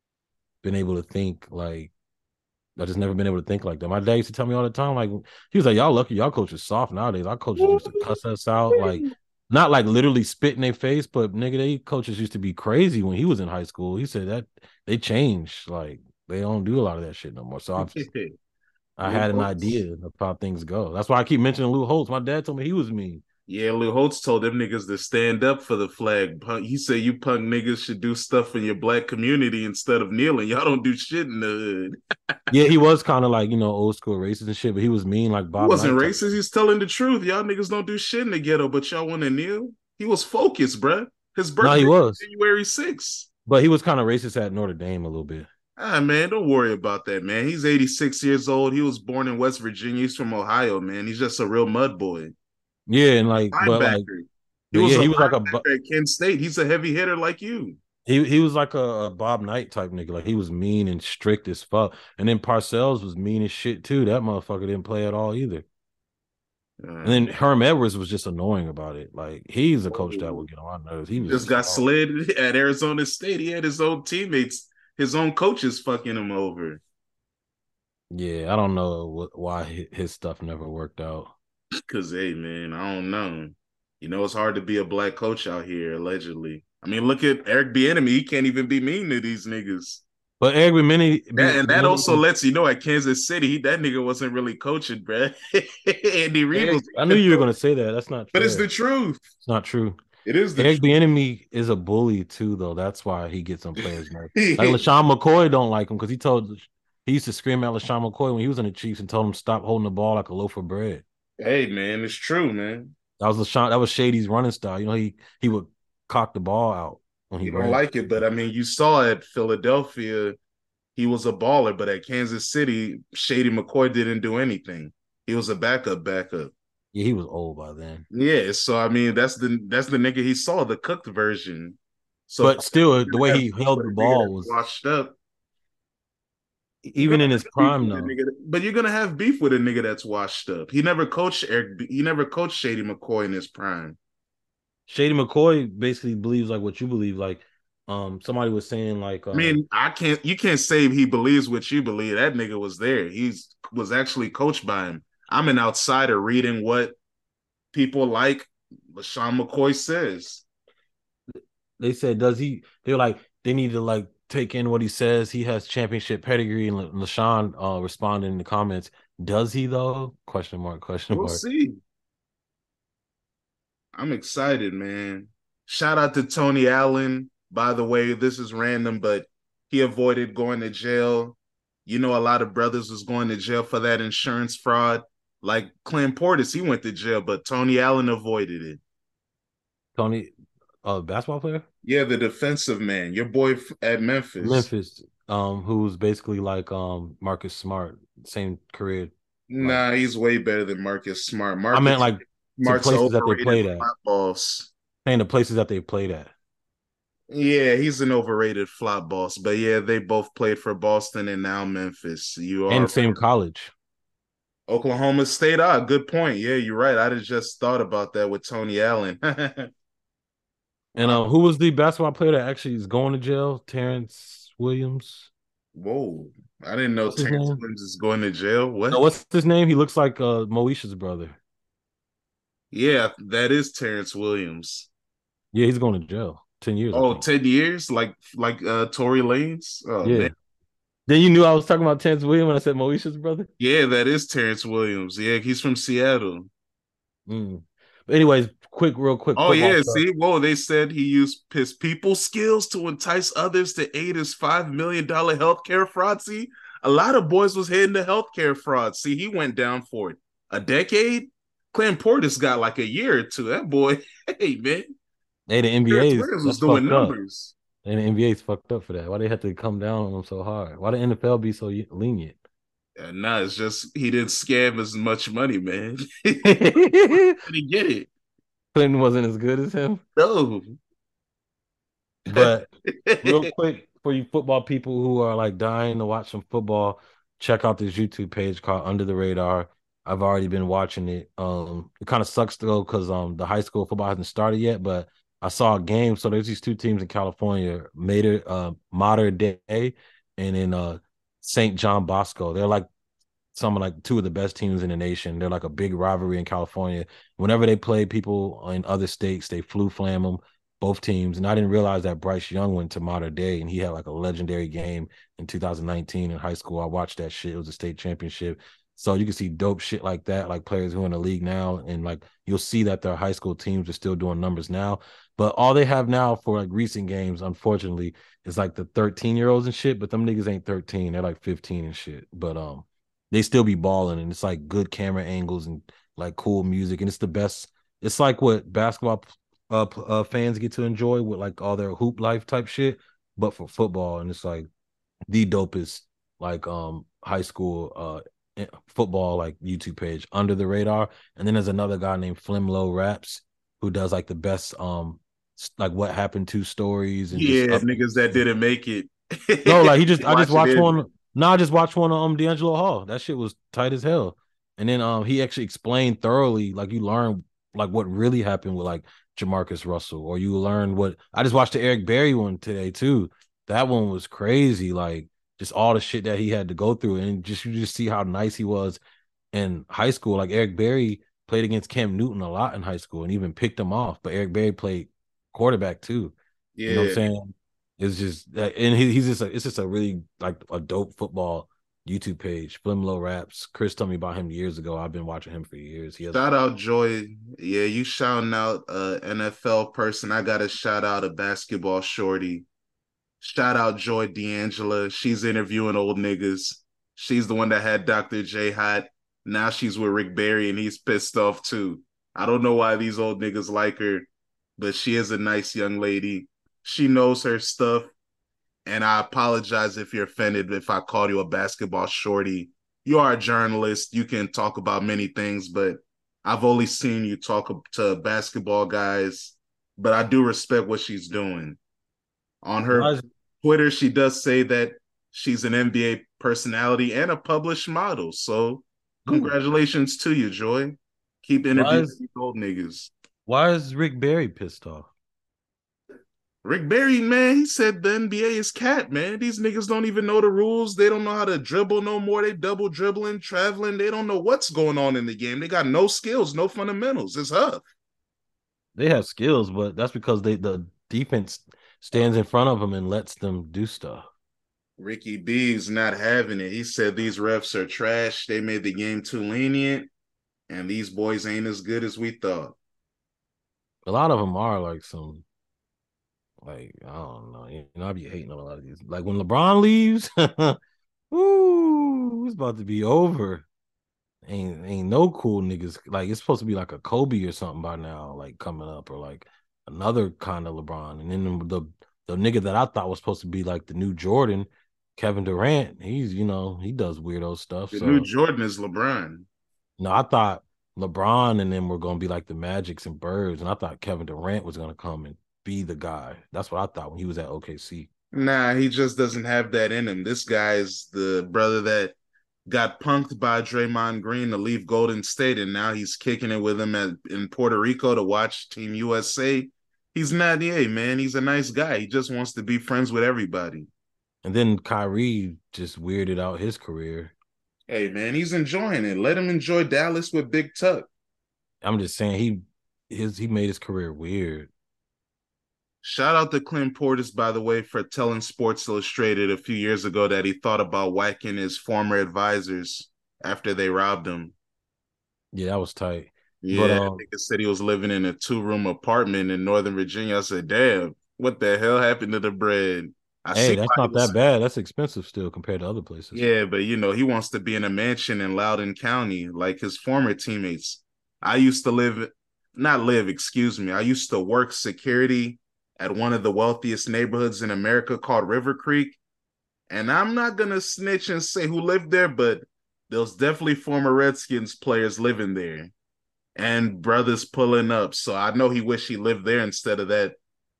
been able to think like I just never been able to think like that. My dad used to tell me all the time, like he was like, "Y'all lucky, y'all coaches soft nowadays. Our coaches used to cuss us out, like not like literally spit in their face, but nigga, they coaches used to be crazy when he was in high school. He said that they changed, like they don't do a lot of that shit no more. So I've, I had an idea of how things go. That's why I keep mentioning Lou Holtz. My dad told me he was mean. Yeah, Lou Holtz told them niggas to stand up for the flag. Punk. He said you punk niggas should do stuff in your black community instead of kneeling. Y'all don't do shit in the hood. yeah, he was kind of like, you know, old school racist and shit, but he was mean like Bob. He wasn't Knight racist. He's telling the truth. Y'all niggas don't do shit in the ghetto, but y'all want to kneel. He was focused, bruh. His birthday no, he was January 6th. But he was kind of racist at Notre Dame a little bit. Ah, man, don't worry about that, man. He's 86 years old. He was born in West Virginia. He's from Ohio, man. He's just a real mud boy. Yeah, and like, but like he was, yeah, he was like a at Kent State. He's a heavy hitter like you. He he was like a, Bob Knight type nigga. Like he was mean and strict as fuck. And then Parcells was mean as shit too. That motherfucker didn't play at all either. Uh, and then Herm Edwards was just annoying about it. Like he's a coach that would get on my nerves. He just, just got slid at Arizona State. He had his own teammates his own coaches fucking him over. Yeah, I don't know what, why his stuff never worked out. Cause hey, man, I don't know. You know, it's hard to be a black coach out here. Allegedly, I mean, look at Eric Bieniemy. He can't even be mean to these niggas. But Eric Bieniemy, that, and that also lets you know at Kansas City, that nigga wasn't really coaching, bro. Andy Reid. I knew you were gonna say that. That's not. True. But it's the truth. It's not true. It is the Eric truth. Bieniemy is a bully too, though. That's why he gets on players' nerves. Like LeSean McCoy don't like him because he told he used to scream at LeSean McCoy when he was in the Chiefs and told him stop holding the ball like a loaf of bread. Hey man, it's true, man. That was LeSean. That was Shady's running style. You know, he he would cock the ball out when he You don't like it, but I mean, you saw at Philadelphia, he was a baller, but at Kansas City, Shady McCoy didn't do anything. He was a backup, backup. Yeah, he was old by then. Yeah, so I mean, that's the that's the nigga he saw the cooked version. So, but still, the way he held the ball was washed up. even in his prime though. but you're gonna have beef with a nigga that's washed up. He never coached Eric. He never coached Shady McCoy in his prime. Shady McCoy basically believes like what you believe. Like, um, somebody was saying like, uh, I mean, I can't. You can't say he believes what you believe. That nigga was there. He's was actually coached by him. I'm an outsider reading what people like LeSean McCoy says. they said, does he? They're like, they need to like take in what he says. He has championship pedigree, and La- LeSean uh, responded in the comments, does he though? Question mark. Question We'll mark. see. I'm excited, man. Shout out to Tony Allen. By the way, this is random, but he avoided going to jail. You know, a lot of brothers was going to jail for that insurance fraud. Like Clint Portis, he went to jail, but Tony Allen avoided it. Tony, uh, basketball player, Yeah, the defensive man, your boy at Memphis. Memphis, um, who's basically like um Marcus Smart, same career. Nah, he's way better than Marcus Smart. Marcus I meant like Smart's places that they played at. boss. saying the places that they played at. Yeah, he's an overrated flop boss. But yeah, they both played for Boston and now Memphis. You are and same college. Oklahoma State. Ah, good point. Yeah, you're right. I just thought about that with Tony Allen. And uh, who was the basketball player that actually is going to jail? Terrence Williams. Whoa. I didn't know What's Terrence? Williams is going to jail. What? No, what's his name? He looks like uh, Moesha's brother. yeah, that is Terrence Williams. Yeah, he's going to jail. Ten years. Oh, 10 years? Like like uh Tory Lanez? Oh yeah. man. Then you knew I was talking about Terrence Williams when I said Moesha's brother. Yeah, that is Terrence Williams. Yeah, he's from Seattle. Mm. But anyways, quick, real quick. Oh yeah, stuff. see, whoa, they said he used his people skills to entice others to aid his five million dollar healthcare fraud. See, a lot of boys was heading to healthcare fraud. See, he went down for it. A decade. Clint Portis got like a year or two. That boy, hey man, Hey, the NBA was doing fucked up. And the NBA's fucked up for that. Why they have to come down on them so hard? Why the NFL be so lenient? Uh, nah, it's just he didn't scam as much money, man. he didn't get it. Clinton wasn't as good as him. No. But real quick for you football people who are like dying to watch some football, check out this YouTube page called Under the Radar. I've already been watching it. Um, it kind of sucks though because um the high school football hasn't started yet, but I saw a game. So there's these two teams in California, Mater, uh, Mater Dei, and in uh St. John Bosco. They're like some of like two of the best teams in the nation. They're like a big rivalry in California. Whenever they play people in other states, they flu flam them both teams. And I didn't realize that Bryce Young went to Mater Dei and he had like a legendary game in 2019 in high school. I watched that shit. It was a state championship. So you can see dope shit like that, like players who are in the league now, and like you'll see that their high school teams are still doing numbers now. But all they have now for like recent games, unfortunately, is like the 13 year olds and shit. But them niggas ain't 13; they're like 15 and shit. But um, they still be balling, and it's like good camera angles and like cool music, and it's the best. It's like what basketball uh, uh fans get to enjoy with like all their hoop life type shit, but for football, and it's like the dopest like um high school uh football like YouTube page under the radar. And then there's another guy named Flimlow Raps who does like the best um like what happened to stories and yeah, niggas that didn't make it. no, like he just I just watched one. No, I just watched one of um DeAngelo Hall. That shit was tight as hell. And then um he actually explained thoroughly, like you learn like what really happened with like JaMarcus Russell, or you learn what I just watched the Eric Berry one today too. That one was crazy, like just all the shit that he had to go through, and just you just see how nice he was in high school. Like Eric Berry played against Cam Newton a lot in high school and even picked him off. But Eric Berry played quarterback too. Yeah, You know what I'm saying? It's just and he, he's just a, it's just a really like a dope football YouTube page, Flimlo Raps. Chris told me about him years ago. I've been watching him for years. He has shout out Joy. Yeah, you shouting out uh, a NFL person. I got to shout out a basketball shorty. Shout out Joy D'Angela. She's interviewing old niggas. She's the one that had Dr. J hot. Now she's with Rick Barry and he's pissed off too. I don't know why these old niggas like her, but she is a nice young lady. She knows her stuff and I apologize if you're offended if I called you a basketball shorty. You are a journalist. You can talk about many things, but I've only seen you talk to basketball guys. But I do respect what she's doing. On her Twitter, she does say that she's an NBA personality and a published model. So, hmm. congratulations Ooh. to you, Joy. Keep interviewing is, these old niggas. Why is Rick Barry pissed off? Rick Barry, man, he said the NBA is cat, man. These niggas don't even know the rules. They don't know how to dribble no more. They double dribbling, traveling. They don't know what's going on in the game. They got no skills, no fundamentals. It's tough. They have skills, but that's because they the defense stands in front of them and lets them do stuff. Ricky B's not having it. He said these refs are trash. They made the game too lenient, and these boys ain't as good as we thought. A lot of them are like some like I don't know. You know, I be hating on a lot of these. Like when LeBron leaves, ooh, it's about to be over. Ain't ain't no cool niggas. Like it's supposed to be like a Kobe or something by now, like coming up, or like another kind of LeBron. And then the the nigga that I thought was supposed to be like the new Jordan, Kevin Durant. He's you know he does weirdo stuff. The so. new Jordan is LeBron. No, I thought LeBron and them were gonna be like the Magics and Birds, and I thought Kevin Durant was gonna come and be the guy. That's what I thought when he was at OKC. Nah, he just doesn't have that in him. This guy is the brother that got punked by Draymond Green to leave Golden State, and now he's kicking it with him at, in Puerto Rico to watch Team USA. He's not, yeah, man. He's a nice guy. He just wants to be friends with everybody. And then Kyrie just weirded out his career. Hey, man, he's enjoying it. Let him enjoy Dallas with Big Tuck. I'm just saying he his he made his career weird. Shout out to Clint Portis, by the way, for telling Sports Illustrated a few years ago that he thought about whacking his former advisors after they robbed him. Yeah, that was tight. Yeah, but, um, nigga said he was living in a two room apartment in Northern Virginia. I said, damn, what the hell happened to the bread? I hey, that's not that bad. That's expensive still compared to other places. Yeah, but you know, he wants to be in a mansion in Loudoun County like his former teammates. I used to live, not live, excuse me. I used to work security at one of the wealthiest neighborhoods in America called River Creek. And I'm not gonna snitch and say who lived there, but there's definitely former Redskins players living there and brothers pulling up. So I know he wished he lived there instead of that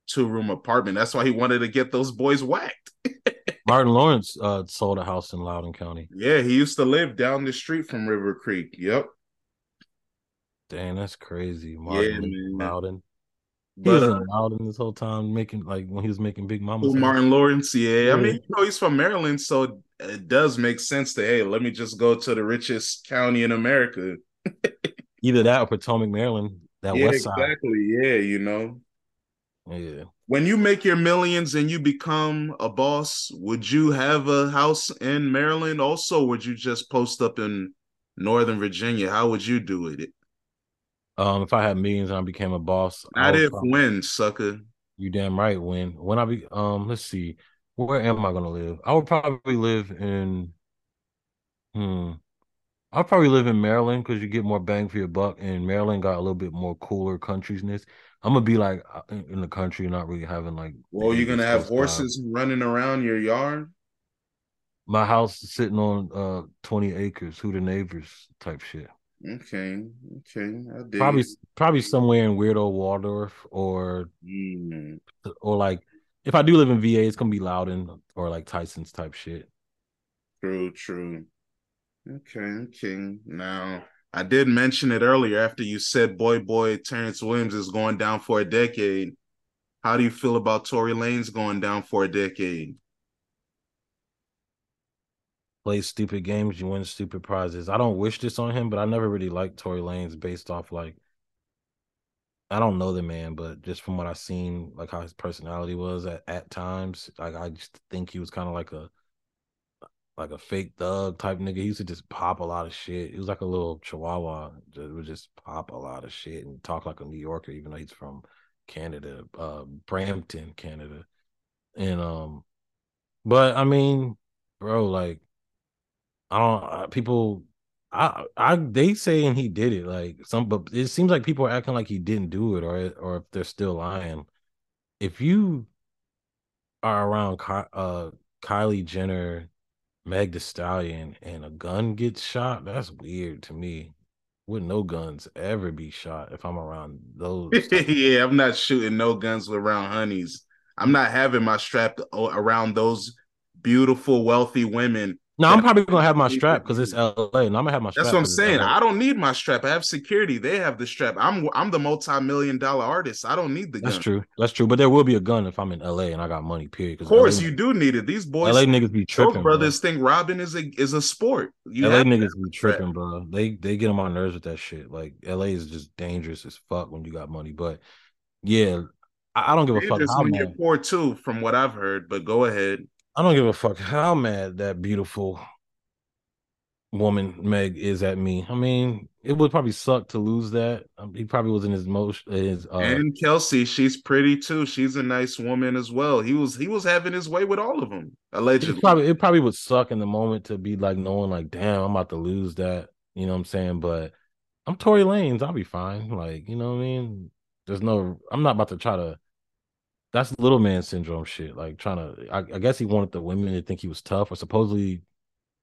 two room apartment. That's why he wanted to get those boys whacked. Martin Lawrence uh, sold a house in Loudoun County. Yeah, he used to live down the street from River Creek. Yep. Dang, that's crazy. Martin yeah, Loudoun. He was uh, in this whole time making like when he was making Big Mama. Martin Lawrence, yeah. yeah. I mean, you know, he's from Maryland, so it does make sense to hey, let me just go to the richest county in America. Either that or Potomac, Maryland, that yeah, west side. Exactly. Yeah, you know. Yeah. When you make your millions and you become a boss, would you have a house in Maryland? Also, would you just post up in Northern Virginia? How would you do it? Um, if I had millions and I became a boss, not if probably, when, sucker. You damn right when. When I be um, let's see, where am I gonna live? I would probably live in hmm. I'll probably live in Maryland because you get more bang for your buck, and Maryland got a little bit more cooler countrysness. I'm gonna be like uh, in the country, not really having like. Well, you're gonna have horses running around your yard. My house is sitting on uh 20 acres. Who the neighbors type shit. Okay, okay. probably probably somewhere in weirdo Waldorf or mm. or like if I do live in VA, it's gonna be Loudoun or like Tyson's type shit. True, true. Okay, okay. Now I did mention it earlier after you said boy boy Terrence Williams is going down for a decade. How do you feel about Tory Lanez going down for a decade? play stupid games, you win stupid prizes. I don't wish this on him, but I never really liked Tory Lanez based off like I don't know the man, but just from what I've seen, like how his personality was at, at times, like I just think he was kind of like a like a fake thug type nigga. He used to just pop a lot of shit. He was like a little chihuahua. Just, would just pop a lot of shit and talk like a New Yorker, even though he's from Canada, uh, Brampton, Canada. And um, but I mean, bro, like I don't people. I I they saying he did it like some, but it seems like people are acting like he didn't do it, or or if they're still lying. If you are around uh Kylie Jenner, Meg the Stallion, and a gun gets shot, that's weird to me. Would no guns ever be shot if I'm around those? yeah, I'm not shooting no guns around honeys. I'm not having my strap around those beautiful, wealthy women no, I'm probably gonna have my strap because it's LA, and I'm gonna have my. Strap That's what I'm saying. I don't need my strap. I have security. They have the strap. I'm I'm the multi-million dollar artist. I don't need the gun. That's true. That's true. But there will be a gun if I'm in LA and I got money. Period. Of course, LA, you do need it. These boys, LA niggas be tripping. brothers bro. think robbing is a is a sport. You LA niggas be tripping, bro. They they get on my nerves with that shit. Like LA is just dangerous as fuck when you got money. But yeah, I, I don't give a fuck. When you're poor too, from what I've heard. But go ahead. I don't give a fuck how mad that beautiful woman Meg is at me. I mean, it would probably suck to lose that. Um, he probably was in his most his uh, and Kelsey, she's pretty too. She's a nice woman as well. He was he was having his way with all of them allegedly. It probably it probably would suck in the moment to be like knowing like, damn, I'm about to lose that. You know what I'm saying? But I'm Tory Lanez. I'll be fine. Like you know what I mean? There's no. I'm not about to try to. That's little man syndrome shit. Like trying to. I, I guess he wanted the women to think he was tough, or supposedly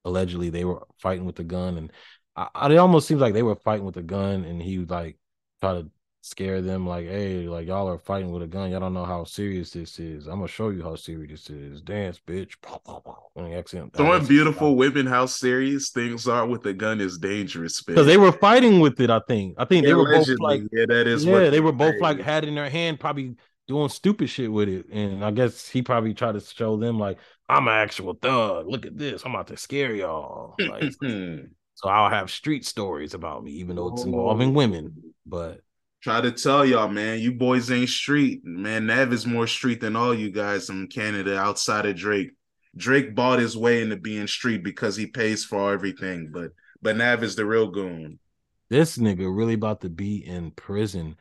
allegedly they were fighting with the gun and I, I, it almost seems like they were fighting with a gun and he would like try to scare them like hey like y'all are fighting with a gun y'all don't know how serious this is i'm gonna show you how serious this is dance bitch accident showing beautiful women how serious things are with a gun is dangerous because they were fighting with it i think i think they were both like yeah that is yeah they were both like had in their hand probably doing stupid shit with it. And I guess he probably tried to show them like I'm an actual thug. Look at this. I'm about to scare y'all. Like, so I'll have street stories about me, even though it's involving oh. women. But try to tell y'all, man, you boys ain't street. Man, Nav is more street than all you guys in Canada outside of Drake. Drake bought his way into being street because he pays for everything, but but Nav is the real goon. This nigga really about to be in prison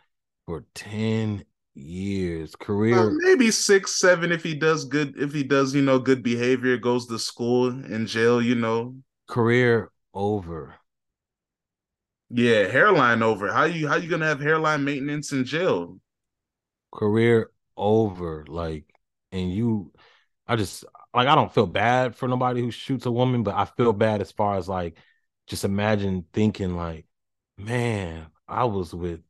for 10 years career maybe six seven if he does good if he does you know good behavior goes to school in jail you know. Career over. Yeah hairline over. How you how you gonna have hairline maintenance in jail? Career over like and you i just like i don't feel bad for nobody who shoots a woman but i feel bad as far as like just imagine thinking like man i was with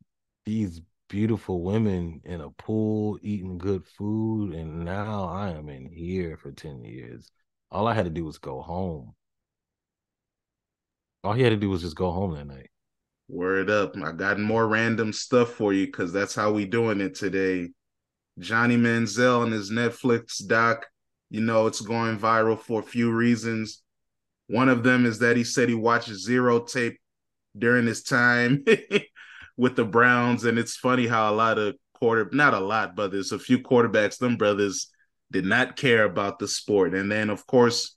these beautiful women in a pool eating good food and now i am in here for 10 years. All i had to do was go home. All he had to do was just go home that night. Word up. I got more random stuff for you because that's how we doing it today. Johnny manziel and his netflix doc you know it's going viral for a few reasons. One of them is that he said he watched zero tape during his time with the Browns, and it's funny how a lot of quarter, not a lot, but there's a few quarterbacks, them brothers did not care about the sport. And then, of course,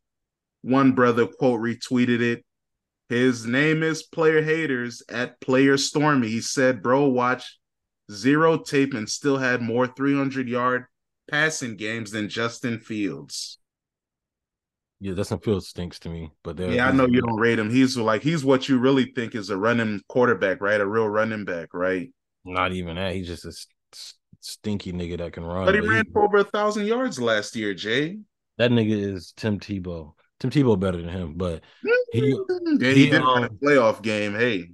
one brother quote retweeted it. His name is Player Haters at Player Stormy. He said, Bro, watch zero tape and still had more 300 yard passing games than Justin Fields. Yeah, Justin Fields stinks to me. But yeah, I know you don't rate him. He's like he's what you really think is a running quarterback, right? A real running back, right? Not even that. He's just a stinky nigga that can run. But he ran for over a thousand yards last year, Jay. That nigga is Tim Tebow. Tim Tebow better than him, but he yeah, he, he did um, a playoff game. Hey,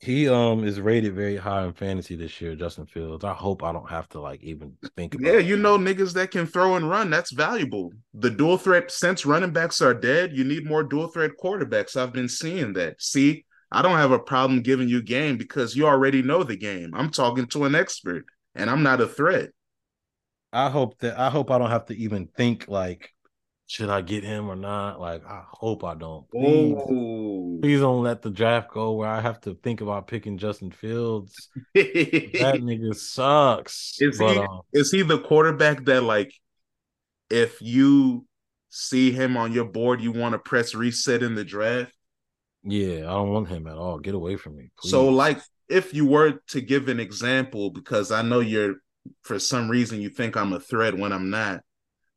he um is rated very high in fantasy this year, Justin Fields. I hope I don't have to like even think about. Yeah, you know niggas that can throw and run. That's valuable. The dual threat since running backs are dead, you need more dual threat quarterbacks. I've been seeing that. See, I don't have a problem giving you game because you already know the game. I'm talking to an expert, and I'm not a threat. I hope that I hope I don't have to even think like should I get him or not? Like, I hope I don't. Please, please don't let the draft go where I have to think about picking Justin Fields. that nigga sucks. Is but, he um, is he the quarterback that like if you see him on your board, you want to press reset in the draft? Yeah, I don't want him at all. Get away from me. Please. So, like, if you were to give an example, because I know you're for some reason you think I'm a threat when I'm not,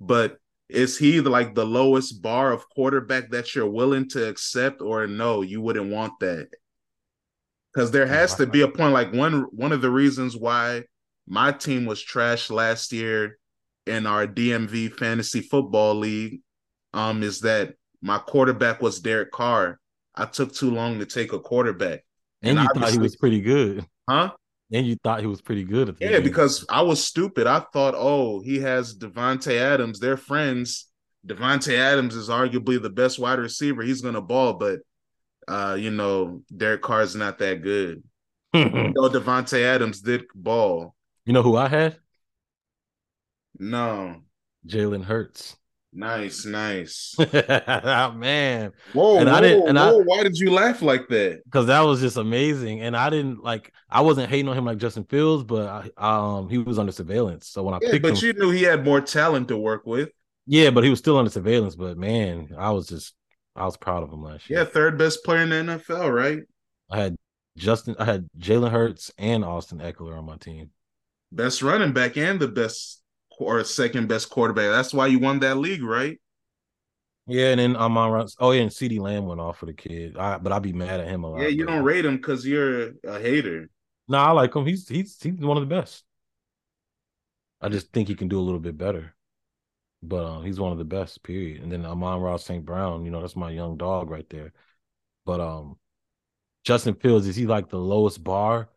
but is he like the lowest bar of quarterback that you're willing to accept, or no, you wouldn't want that? Because there has to be a point. Like one one of the reasons why my team was trashed last year in our DMV fantasy football league um is that my quarterback was Derek Carr. I took too long to take a quarterback. And, and you thought he was pretty good. Huh? And you thought he was pretty good at the Yeah, game. because I was stupid. I thought, oh, he has Davante Adams. They're friends. Davante Adams is arguably the best wide receiver. He's gonna ball, but uh, you know, Derek Carr's not that good. you know, Davante Adams did ball. You know who I had? No. Jalen Hurts. Nice, nice. oh, man. Whoa, and whoa, I didn't, and whoa, I, why did you laugh like that? Because that was just amazing. And I didn't like I wasn't hating on him like Justin Fields, but I, um he was under surveillance. So when I yeah, picked but him, you knew he had more talent to work with. Yeah, but he was still under surveillance. But man, I was just I was proud of him last year. Yeah, third best player in the NFL, right? I had Justin, I had Jalen Hurts and Austin Ekeler on my team. Best running back and the best or second best quarterback. That's why you won that league, right? Yeah, and then Amon Ross. Oh, yeah, and CeeDee Lamb went off for the kid. I, but I'd be mad at him a lot. Yeah, you don't rate him because you're a hater. No, nah, I like him. He's he's he's one of the best. I just think he can do a little bit better. But um, he's one of the best, period. And then Amon-Ra St. Brown, you know, that's my young dog right there. But um Justin Fields, is he like the lowest bar?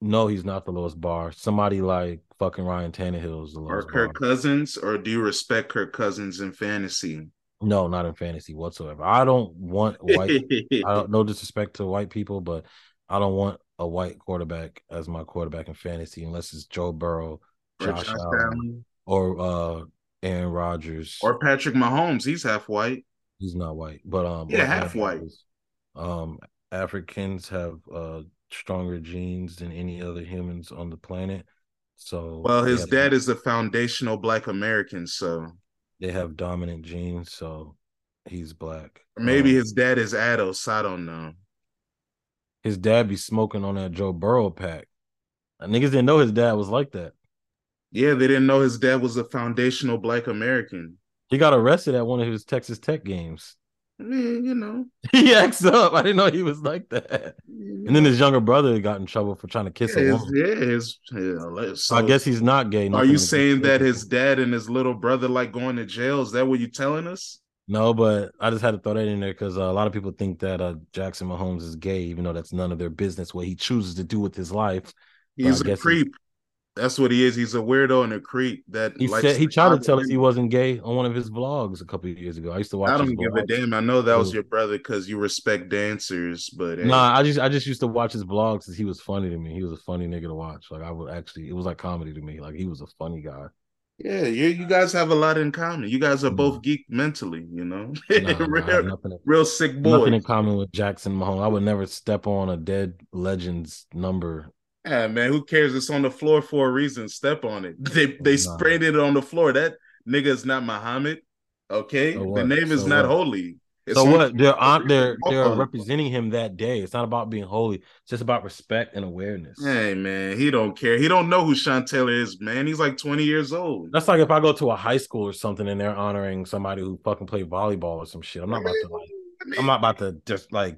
No, he's not the lowest bar. Somebody like fucking Ryan Tannehill is the lowest. Or Kirk bar. Cousins, or do you respect Kirk Cousins in fantasy? No, not in fantasy whatsoever. I don't want white. I don't no disrespect to white people, but I don't want a white quarterback as my quarterback in fantasy unless it's Joe Burrow, Josh, Josh Allen, or uh Aaron Rodgers or Patrick Mahomes. He's half white. He's not white, but um, yeah, half white. um, Africans have uh stronger genes than any other humans on the planet. So, well, his dad is a foundational Black American, so they have dominant genes. So he's black. maybe um, his dad is ADOS. I don't know. His dad be smoking on that Joe Burrow pack. Niggas didn't know his dad was like that. Yeah, they didn't know his dad was a foundational Black American. He got arrested at one of his Texas Tech games. You know, he acts up. I didn't know he was like that. And then his younger brother got in trouble for trying to kiss yeah, a woman. yeah, his, yeah, so I guess he's not gay. Are you saying that his dad and his little brother like going to jail? Is that what you're telling us? No, but I just had to throw that in there because uh, a lot of people think that uh, Jackson Mahomes is gay, even though that's none of their business. What he chooses to do with his life, he's a creep. That's what he is. He's a weirdo and a creep. That he said he tried to tell us he wasn't gay on one of his vlogs a couple of years ago. I used to watch. I don't give vlogs. a damn. I know that was your brother because you respect dancers, but no, nah, I just I just used to watch his vlogs because he was funny to me. He was a funny nigga to watch. Like I would actually, it was like comedy to me. Like he was a funny guy. Yeah, you you guys have a lot in common. You guys are both mm. geek mentally, you know. Nah, real, nothing, real sick boy. Nothing in common with Jackson Mahomes. I would never step on a dead legend's number yeah, man, who cares? It's on the floor for a reason. Step on it. They they nah. sprayed it on the floor. That nigga is not Muhammad. Okay, so the name is so not what? holy. It's so what? They're on, they're they're representing him that day. It's not about being holy. It's just about respect and awareness. Hey man, he don't care. He don't know who Sean Taylor is, man. He's like 20 years old. That's like if I go to a high school or something and they're honoring somebody who fucking played volleyball or some shit. I'm not about to like I'm not about to just like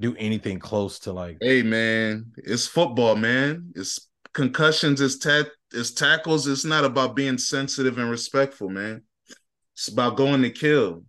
do anything close to like. Hey man, it's football, man. It's concussions, it's ta- it's tackles. It's not about being sensitive and respectful, man. It's about going to kill.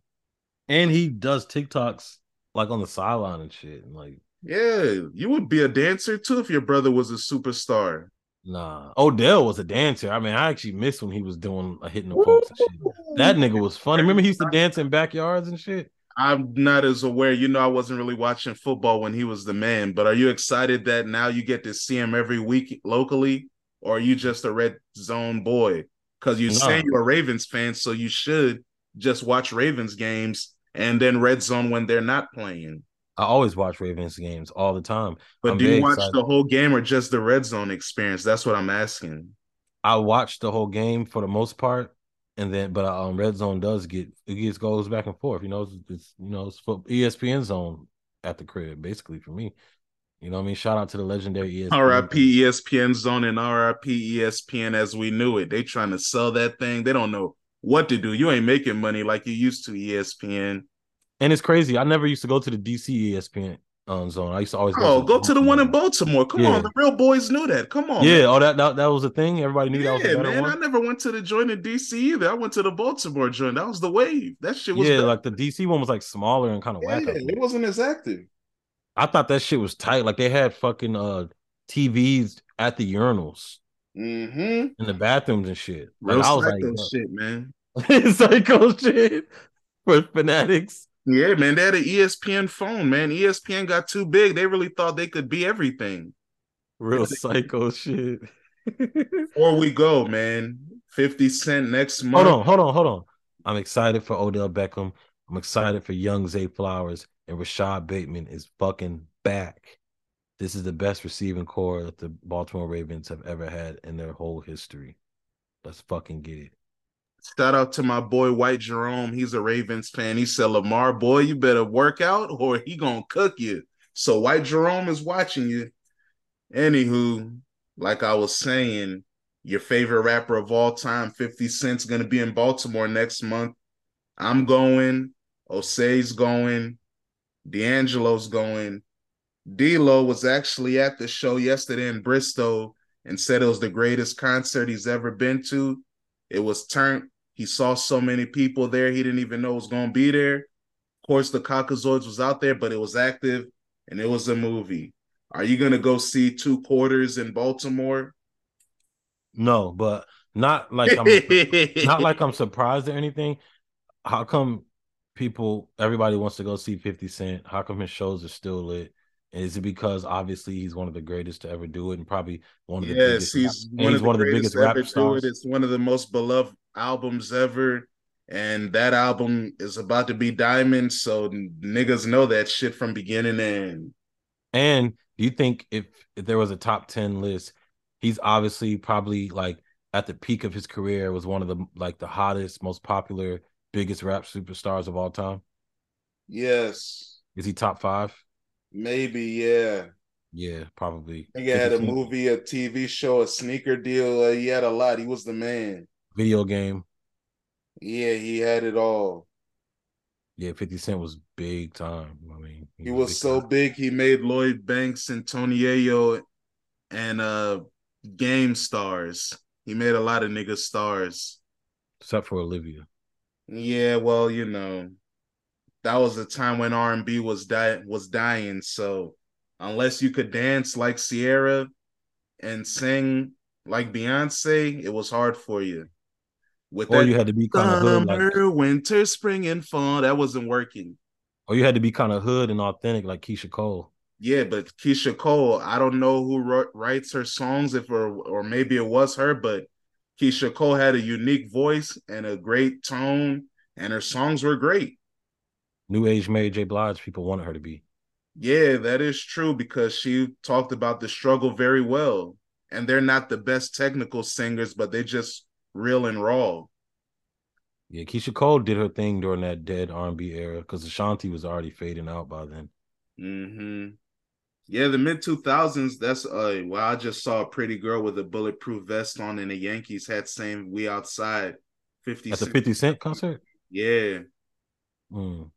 And he does TikToks like on the sideline and shit. And like, yeah, you would be a dancer too if your brother was a superstar. Nah, Odell was a dancer. I mean, I actually missed when he was doing a hitting the folks and shit. That nigga was funny. Remember he used to dance in backyards and shit. I'm not as aware. You know, I wasn't really watching football when he was the man, but are you excited that now you get to see him every week locally, or are you just a red zone boy? Because you no. say you're a Ravens fan, so you should just watch Ravens games and then red zone when they're not playing. I always watch Ravens games all the time. But I'm do you watch excited. the whole game or just the red zone experience? That's what I'm asking. I watched the whole game for the most part. And then but um red zone does get it gets goes back and forth. You know, it's, it's you know it's for ESPN zone at the crib basically for me. You know what I mean? Shout out to the legendary ESPN. RIP ESPN zone and RIP ESPN as we knew it. They trying to sell that thing. They don't know what to do. You ain't making money like you used to, ESPN. And it's crazy. I never used to go to the DC ESPN um, zone. I used to always go. Oh, to go to the one in Baltimore. Come yeah. on, the real boys knew that. Come on. Yeah. Man. Oh, that, that that was a thing. Everybody knew yeah, that was man. One? I never went to the joint in DC either. I went to the Baltimore joint. That was the wave. That shit was. Yeah, like the DC one was like smaller and kind of yeah, whack. It wasn't as active. I thought that shit was tight. Like they had fucking uh TVs at the urinals. Mm-hmm. In the bathrooms and shit. Real like, I was like, shit, man. psycho shit for fanatics. Yeah, man. They had an ESPN phone, man. ESPN got too big. They really thought they could be everything. Real psycho shit. Before we go, man. 50 Cent next month. Hold on, hold on, hold on. I'm excited for Odell Beckham. I'm excited for young Zay Flowers and Rashod Bateman is fucking back. This is the best receiving corps that the Baltimore Ravens have ever had in their whole history. Let's fucking get it. Shout out to my boy White Jerome. He's a Ravens fan. He said, Lamar, boy, you better work out or he gonna cook you. So White Jerome is watching you. Anywho, like I was saying, your favorite rapper of all time, 50 Cent's gonna be in Baltimore next month. I'm going, Osei's going, D'Angelo's going. D'Lo was actually at the show yesterday in Bristol and said it was the greatest concert he's ever been to. It was turned. He saw so many people there, he didn't even know was going to be there. Of course, the Caucasoids was out there, but it was active and it was a movie. Are you going to go see two quarters in Baltimore? No, but not like I'm not like I'm surprised or anything. How come people everybody wants to go see 50 Cent? How come his shows are still lit? And is it because obviously he's one of the greatest to ever do it and probably one of the yes, biggest he's, one, he's of one of the biggest rap stars. It. It's one of the most beloved albums ever. And that album is about to be diamond. So niggas know that shit from beginning to end. And do you think if, if there was a top 10 list, he's obviously probably like at the peak of his career was one of the like the hottest, most popular biggest rap superstars of all time? Yes. Is he top five? Maybe, yeah. Yeah, probably. He had a movie, a TV show, a sneaker deal. Uh, he had a lot. He was the man. Video game. Yeah, he had it all. Yeah, 50 Cent was big time. I mean, he, he was, big so time. big he made Lloyd Banks and Tony Yayo and uh game stars. He made a lot of niggas stars. Except for Olivia. Yeah, well, you know, that was a time when R and B was dying was dying. So unless you could dance like Ciara and sing like Beyonce, it was hard for you. With or that you had to be kind of hood, like, winter, spring, and fall. That wasn't working. Or you had to be kind of hood and authentic, like Keyshia Cole. Yeah, but Keyshia Cole, I don't know who writes her songs, if or or maybe it was her, but Keyshia Cole had a unique voice and a great tone, and her songs were great. New age Mary J. Blige, people wanted her to be. Yeah, that is true because she talked about the struggle very well. And they're not the best technical singers, but they're just real and raw. Yeah, Keyshia Cole did her thing during that dead R&B era because Ashanti was already fading out by then. Hmm. Yeah, the mid two thousands. That's uh. Well, I just saw a pretty girl with a bulletproof vest on, and a Yankees hat same "We Outside." Fifty at the Fifty Cent concert. Yeah. Mm.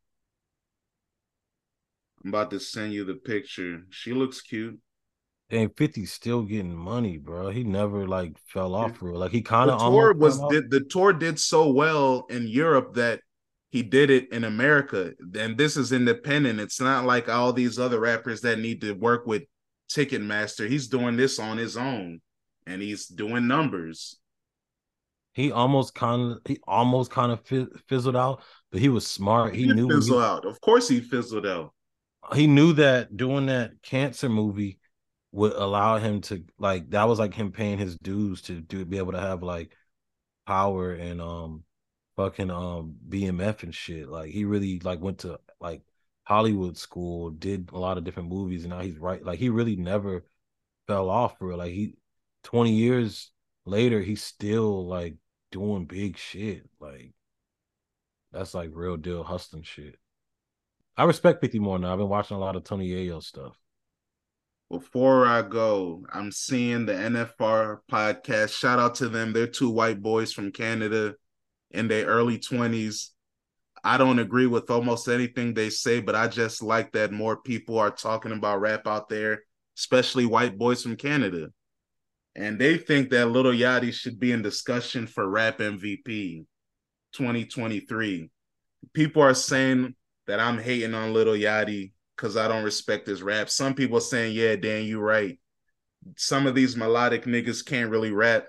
I'm about to send you the picture. She looks cute. And 50 still getting money, bro. He never like fell off real. Like he kind of tour was did the tour did so well in Europe that he did it in America. And this is independent. It's not like all these other rappers that need to work with Ticketmaster. He's doing this on his own and he's doing numbers. He almost kind of he almost kind of fizzled out, but he was smart. He, he knew fizzle he, out. Of course he fizzled out he knew that doing that cancer movie would allow him to like that was like him paying his dues to do be able to have like power and um fucking um BMF and shit. Like he really like went to like Hollywood school, did a lot of different movies, and now he's right. Like he really never fell off for it. Like he 20 years later, he's still like doing big shit. Like that's like real deal hustling shit. I respect 50 more now. I've been watching a lot of Tony Yayo stuff. Before I go, I'm seeing the NFR podcast. Shout out to them. They're two white boys from Canada in their early 20s. I don't agree with almost anything they say, but I just like that more people are talking about rap out there, especially white boys from Canada. And they think that Lil Yachty should be in discussion for rap MVP 2023. People are saying that I'm hating on Lil Yachty because I don't respect his rap. Some people saying, yeah, Dan, you right. Some of these melodic niggas can't really rap.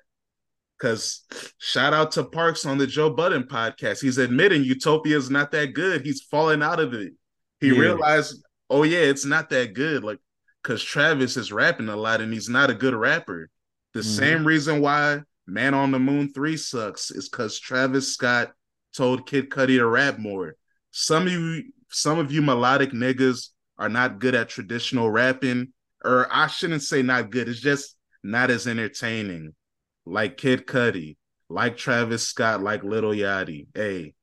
Cause shout out to Parks on the Joe Budden podcast. He's admitting Utopia is not that good. He's falling out of it. He yeah. realized, oh yeah, it's not that good. Like, cause Travis is rapping a lot and he's not a good rapper. The mm-hmm. same reason why Man on the Moon 3 sucks is because Travis Scott told Kid Cudi to rap more. Some of you, some of you melodic niggas are not good at traditional rapping, or I shouldn't say not good. It's just not as entertaining. Like Kid Cudi, like Travis Scott, like Lil Yachty. Hey,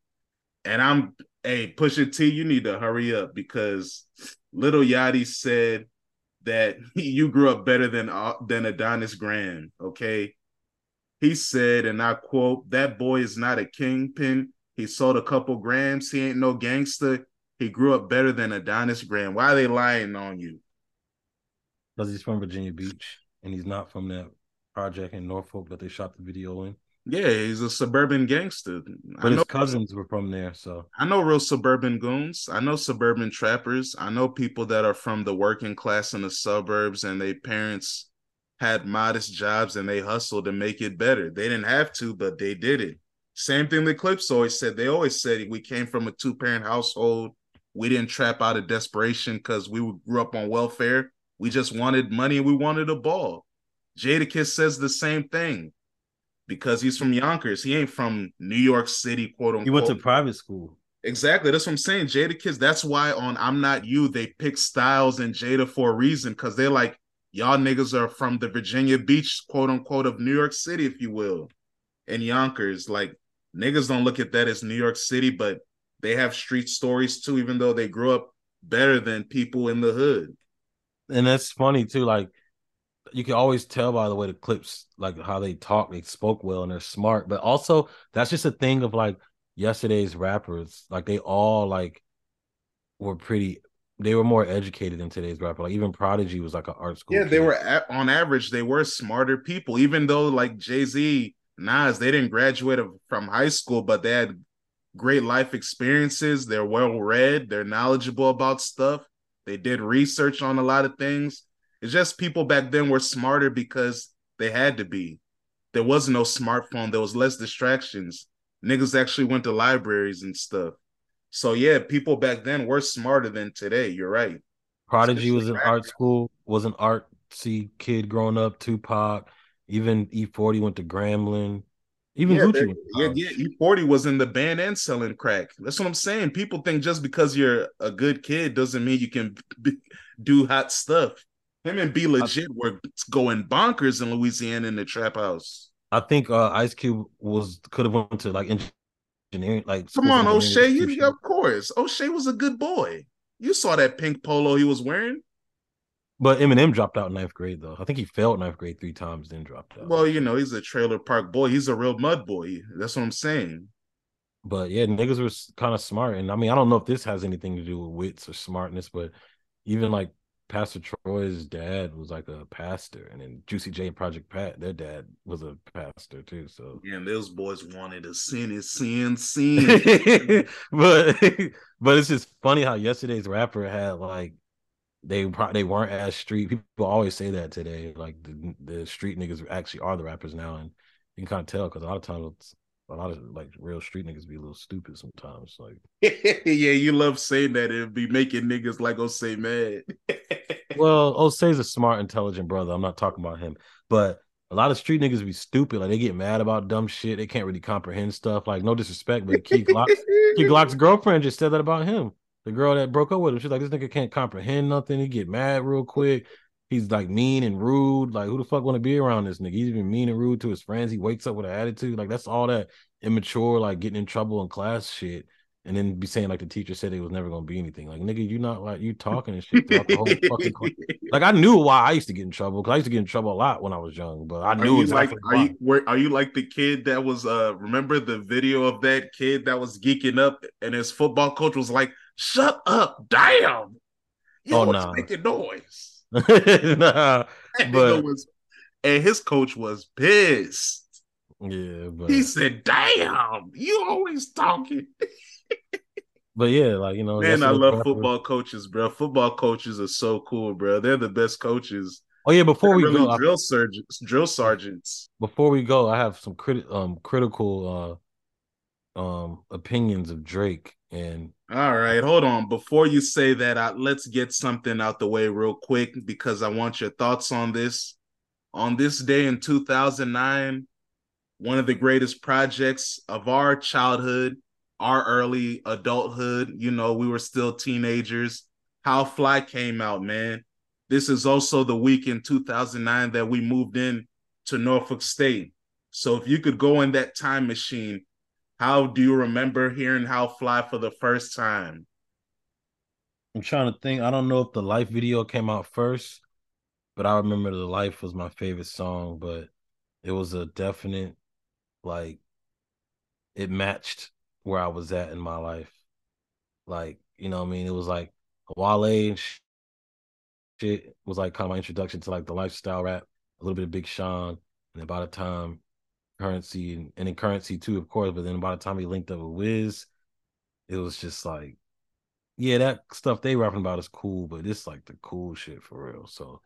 and I'm hey Pusha T, you need to hurry up because Lil Yachty said that you grew up better than uh, than Adonis Graham. Okay, he said, and I quote, "That boy is not a kingpin. He sold a couple grams. He ain't no gangster. He grew up better than Adonis Graham. Why are they lying on you? Because he's from Virginia Beach and he's not from that project in Norfolk that they shot the video in. Yeah, he's a suburban gangster. But his cousins were from there, so I know real suburban goons. I know suburban trappers. I know people that are from the working class in the suburbs and their parents had modest jobs and they hustled to make it better. They didn't have to, but they did it. Same thing the Clipse always said. They always said we came from a two-parent household we didn't trap out of desperation because we grew up on welfare. We just wanted money and we wanted a ball. Jadakiss says the same thing because he's from Yonkers. He ain't from New York City, quote unquote. He went to private school. Exactly. That's what I'm saying. Jadakiss, that's why on I'm Not You, they pick Styles and Jada for a reason because they're like, y'all niggas are from the Virginia Beach, quote unquote, of New York City, if you will, and Yonkers. Like, niggas don't look at that as New York City, but they have street stories too, even though they grew up better than people in the hood. And that's funny too. Like you can always tell by the way the Clipse, like how they talk, they spoke well and they're smart. But also that's just a thing of like yesterday's rappers. Like they all like were pretty they were more educated than today's rapper. Like even Prodigy was like an art school. Yeah, kid. they were at, on average, they were smarter people. Even though like Jay Z, Nas, they didn't graduate from high school, but they had great life experiences. They're well read. They're knowledgeable about stuff. They did research on a lot of things. It's just people back then were smarter because they had to be. There was no smartphone. There was less distractions. Niggas actually went to libraries and stuff. So yeah, people back then were smarter than today. You're right. Prodigy Especially was in art school. Was an artsy kid growing up. Tupac, even E40 went to Grambling. Even yeah, Gucci. Yeah, yeah. E40 was in the band and selling crack. That's what I'm saying. People think just because you're a good kid doesn't mean you can be, do hot stuff. Him and B-Legit were going bonkers in Louisiana in the trap house. I think uh, Ice Cube was could have went to like engineering. Like, come on, O'Shea. You, of course, O'Shea was a good boy. You saw that pink polo he was wearing. But Eminem dropped out in ninth grade though. I think he failed ninth grade three times, then dropped out. Well, you know, he's a trailer park boy. He's a real mud boy. That's what I'm saying. But yeah, niggas were kind of smart. And I mean, I don't know if this has anything to do with wits or smartness, but even like Pastor Troy's dad was like a pastor, and then Juicy J and Project Pat, their dad was a pastor too. So yeah, and those boys wanted to sin it, sin, sin. but but it's just funny how yesterday's rapper had like they they weren't as street. People always say that today. Like the, the street niggas actually are the rappers now, and you can kind of tell because a lot of times a lot of like real street niggas be a little stupid sometimes. Like yeah, you love saying that and be making niggas like Osei mad. well, Osei's a smart, intelligent brother. I'm not talking about him, but a lot of street niggas be stupid. Like they get mad about dumb shit. They can't really comprehend stuff. Like no disrespect, but Key Glock, Key Glock's girlfriend just said that about him. The girl that broke up with him, she's like, this nigga can't comprehend nothing. He get mad real quick. he's like mean and rude. Like who the fuck want to be around this nigga? He's even mean and rude to his friends. He wakes up with an attitude. Like that's all that immature, like getting in trouble in class shit. And then be saying like the teacher said it was never gonna be anything. Like nigga, you not like you talking and shit throughout the whole fucking class. Like I knew why I used to get in trouble because I used to get in trouble a lot when I was young. But I Are knew exactly like are you were, are you like the kid that was uh remember the video of that kid that was geeking up and his football coach was like, "Shut up, damn, you Oh, always nah. making noise." nah, But- nigga was, and his coach was pissed. yeah, but He said, "Damn, you always talking." but yeah, like you know, Man, I love football coaches, bro. Football coaches are so cool, bro. They're the best coaches. Oh yeah, before They're we really go, I- drill sergeants, drill sergeants. before we go, I have some crit- um critical uh um opinions of Drake and All right, hold on. Before you say that, I, let's get something out the way real quick because I want your thoughts on this. On this day in 2009, one of the greatest projects of our childhood, our early adulthood, you know, we were still teenagers. How Fly came out, man. This is also the week in 2009 that we moved in to Norfolk State. So if you could go in that time machine, how do you remember hearing How Fly for the first time? I'm trying to think. I don't know if the Life video came out first, but I remember the Life was my favorite song. But it was a definite, like, it matched where I was at in my life. Like, you know, what I mean, it was like Wale and sh- shit was like kind of my introduction to like the lifestyle rap, a little bit of Big Sean, and by the time Currency and, then Currency too, of course. But then by the time he linked up with Wiz, it was just like yeah, that stuff they rapping about is cool, but it's like the cool shit for real. So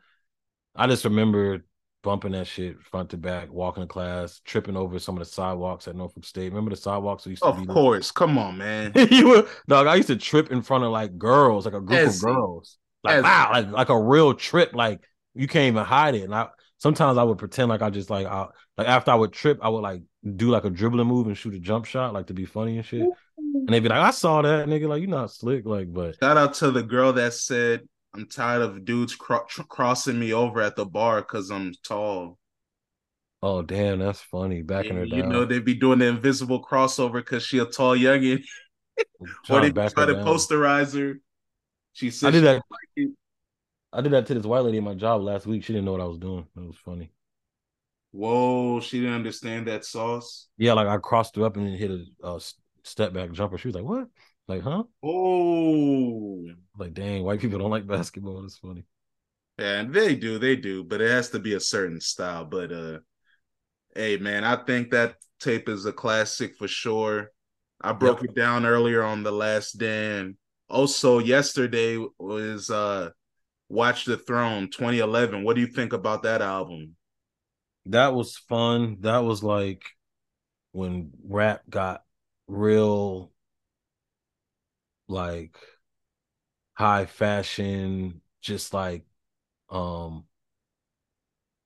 I just remember bumping that shit front to back, walking to class, tripping over some of the sidewalks at Norfolk State. Remember the sidewalks that used to Of be course, come on, man. you were dog. I used to trip in front of like girls, like a group As- of girls, like as- wow, like like a real trip. Like you can't even hide it. And I sometimes I would pretend like I just like I like after I would trip, I would like do like a dribbling move and shoot a jump shot, like to be funny and shit. And they'd be like, I saw that nigga, like you not slick, like but Shout out to the girl that said, "I'm tired of dudes cro- tr- crossing me over at the bar because I'm tall." oh damn, that's funny. Backing her you down. know they'd be doing the invisible crossover because she a tall youngin. or they try to down. posterize her. She said I did that. like it. I did that to this white lady in my job last week. She didn't know what I was doing. It was funny. Whoa, she didn't understand that sauce. Yeah, like I crossed her up and then hit a s- step back jumper. She was like, "What?" Like, huh? Oh, Like, dang, white people don't like basketball. That's funny. and they do, they do, but it has to be a certain style. But uh, hey, man, I think that tape is a classic for sure. I broke it down earlier on the last Dan. Also, yesterday was uh, Watch the Throne 2011. What do you think about that album? That was fun. That was like when rap got real, like high fashion, just like um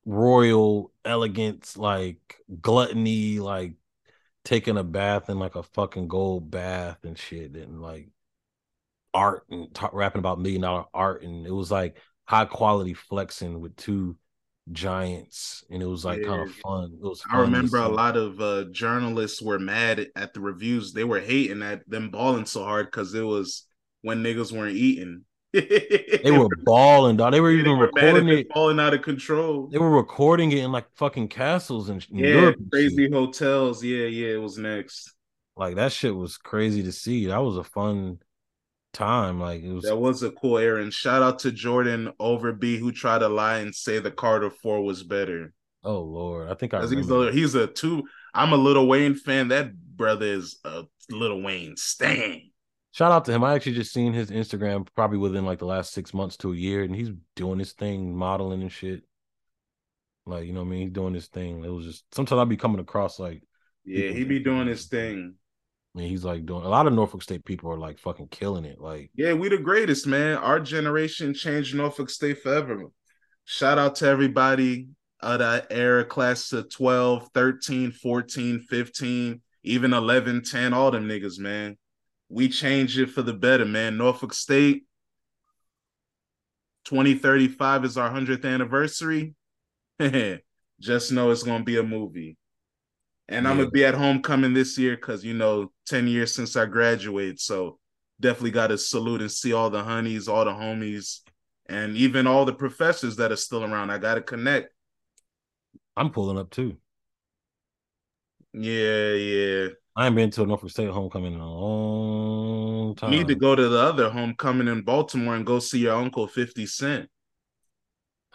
royal elegance, like gluttony, like taking a bath in like a fucking gold bath and shit, and like art and rapping about million dollar art, and it was like high quality flexing with two giants, and it was like kind of fun. It was. I remember a lot of uh, journalists were mad at the reviews. They were hating at them balling so hard because it was when niggas weren't eating. They were balling, dog. They were they even were recording it falling out of control. They were recording it in like fucking castles in yeah, Europe. and crazy hotels. Yeah, yeah, it was next. Like that shit was crazy to see. That was a fun time. Like it was. That was a cool era. And shout out to Jordan Overby who tried to lie and say the Carter Four was better. Oh lord, I think I He's a, he's a two. I'm a Lil Wayne fan. That brother is a Lil Wayne stan. Shout out to him. I actually just seen his Instagram probably within like the last six months to a year, and he's doing his thing, modeling and shit. Like you know, what I mean, he's doing his thing. It was just sometimes I'll be coming across like, Yeah, he'd be doing his thing. Mean, he's like doing a lot of Norfolk State people are like fucking killing it. Like Yeah, we the greatest, man. Our generation changed Norfolk State forever. Shout out to everybody of that era, class of 12, 13, 14, 15, even 11, 10, all them niggas, man. We changed it for the better, man. Norfolk State, 2035 is our 100th anniversary. Just know it's going to be a movie. And yeah. I'm to be at homecoming this year because, you know, 10 years since I graduated. So definitely got to salute and see all the honeys, all the homies, and even all the professors that are still around. I got to connect. I'm pulling up too. Yeah, yeah. I ain't been to a Norfolk State homecoming in a long time. You need to go to the other homecoming in Baltimore and go see your uncle 50 Cent.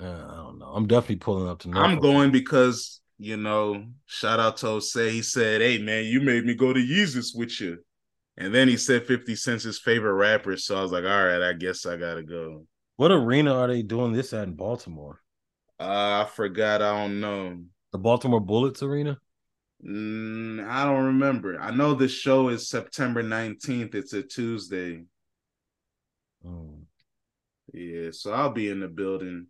Uh, I don't know. I'm definitely pulling up to Norfolk. I'm going because, you know, shout out to Jose. He said, Hey man, you made me go to Yeezus with you. And then he said 50 Cent's his favorite rapper. So I was like, all right, I guess I gotta go. What arena are they doing this at in Baltimore? Uh, I forgot. I don't know. The Baltimore Bullets Arena? Mm, I don't remember. I know the show is September 19th. It's a Tuesday. Oh. Yeah, so I'll be in the building.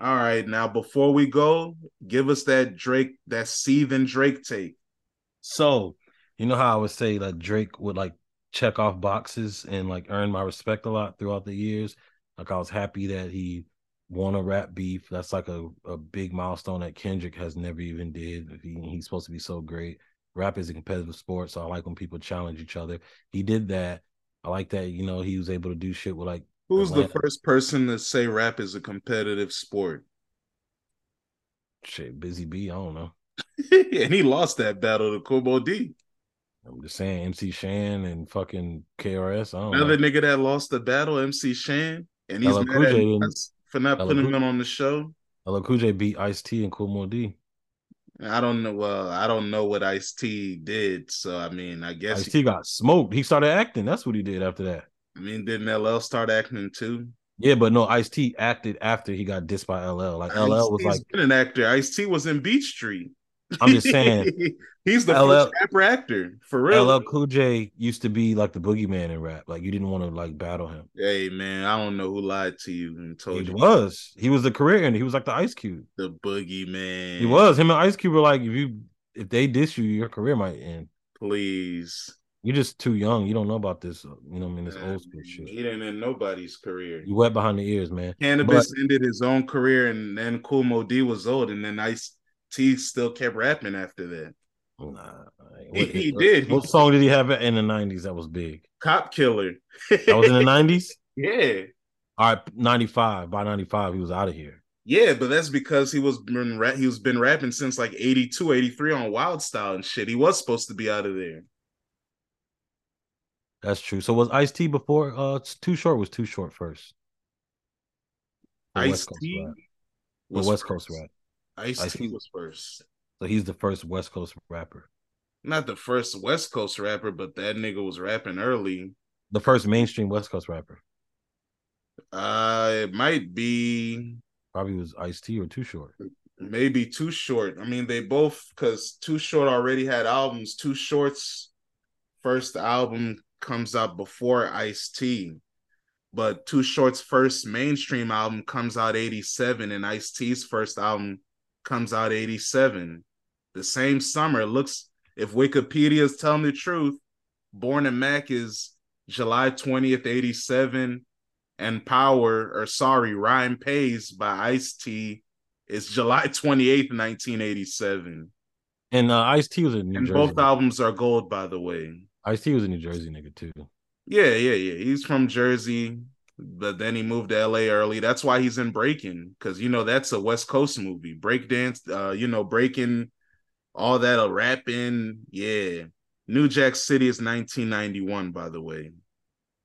All right, now before we go, give us that Drake, that seething Drake take. So, you know how I would say that Drake would like check off boxes and like earn my respect a lot throughout the years. Like I was happy that he won a rap beef. That's like a, a big milestone that Kendrick has never even did. He, he's supposed to be so great. Rap is a competitive sport, so I like when people challenge each other. He did that. I like that, you know, he was able to do shit with like Who's Atlanta. the first person to say rap is a competitive sport? Shit, Busy Bee, I don't know. and he lost that battle to Moe Dee. I'm just saying, MC Shan and fucking KRS. I don't Another know. nigga that lost the battle, MC Shan, and he's mad at us for not putting him on the show. LL Cool J beat Ice T and Kool D. I don't know. Well, I don't know what Ice T did. So I mean, I guess Ice T got smoked. He started acting. That's what he did after that. I mean, didn't LL start acting too? Yeah, but no, Ice T acted after he got dissed by LL. Like LL Ice-T's was like an actor. Ice T was in Beat Street. I'm just saying he's the LL, first rapper actor for real. LL Cool J used to be like the boogeyman in rap. Like you didn't want to like battle him. Hey man, I don't know who lied to you and told he you. was. He was the career and he was like the Ice Cube. The boogeyman. He was. Him and Ice Cube were like, if you if they diss you, your career might end. Please. You're just too young. You don't know about this. Uh, you know, I mean, this old school shit. He didn't end nobody's career. You wet behind the ears, man. Cannabis but, ended his own career, and then Cool Dee was old, and then Ice T still kept rapping after that. Nah, what, he uh, did. What song did he have in the nineties that was big? Cop Killer. that was in the nineties. Yeah. All right, ninety five. By ninety five, he was out of here. Yeah, but that's because he was been ra- he was been rapping since like 82, 83 on Wild Style and shit. He was supposed to be out of there. That's true. So was Ice T before? Uh, Too Short was Too Short first. Ice T was West Coast rap. Ice T was first. So he's the first West Coast rapper. Not the first West Coast rapper, but that nigga was rapping early. The first mainstream West Coast rapper. Uh, it might be. Probably was Ice T or Too Short. Maybe Too Short. I mean, they both because Too Short already had albums. Too Short's first album comes out before Ice T, but Too Short's first mainstream album comes out '87, and Ice T's first album comes out 87. The same summer, looks if Wikipedia is telling the truth, Born to Mack is July 20th, 87, and Power, or sorry, Rhyme Pays by Ice T is July 28th, 1987. And uh, Ice T was a New and Jersey. both albums are gold, by the way. Ice T was a New Jersey nigga too. Yeah, yeah, yeah. He's from Jersey but then he moved to LA early. That's why he's in Breaking because you know that's a West Coast movie. Breakdance, uh, you know, breaking all that, a rapping, yeah. New Jack City is 1991, by the way.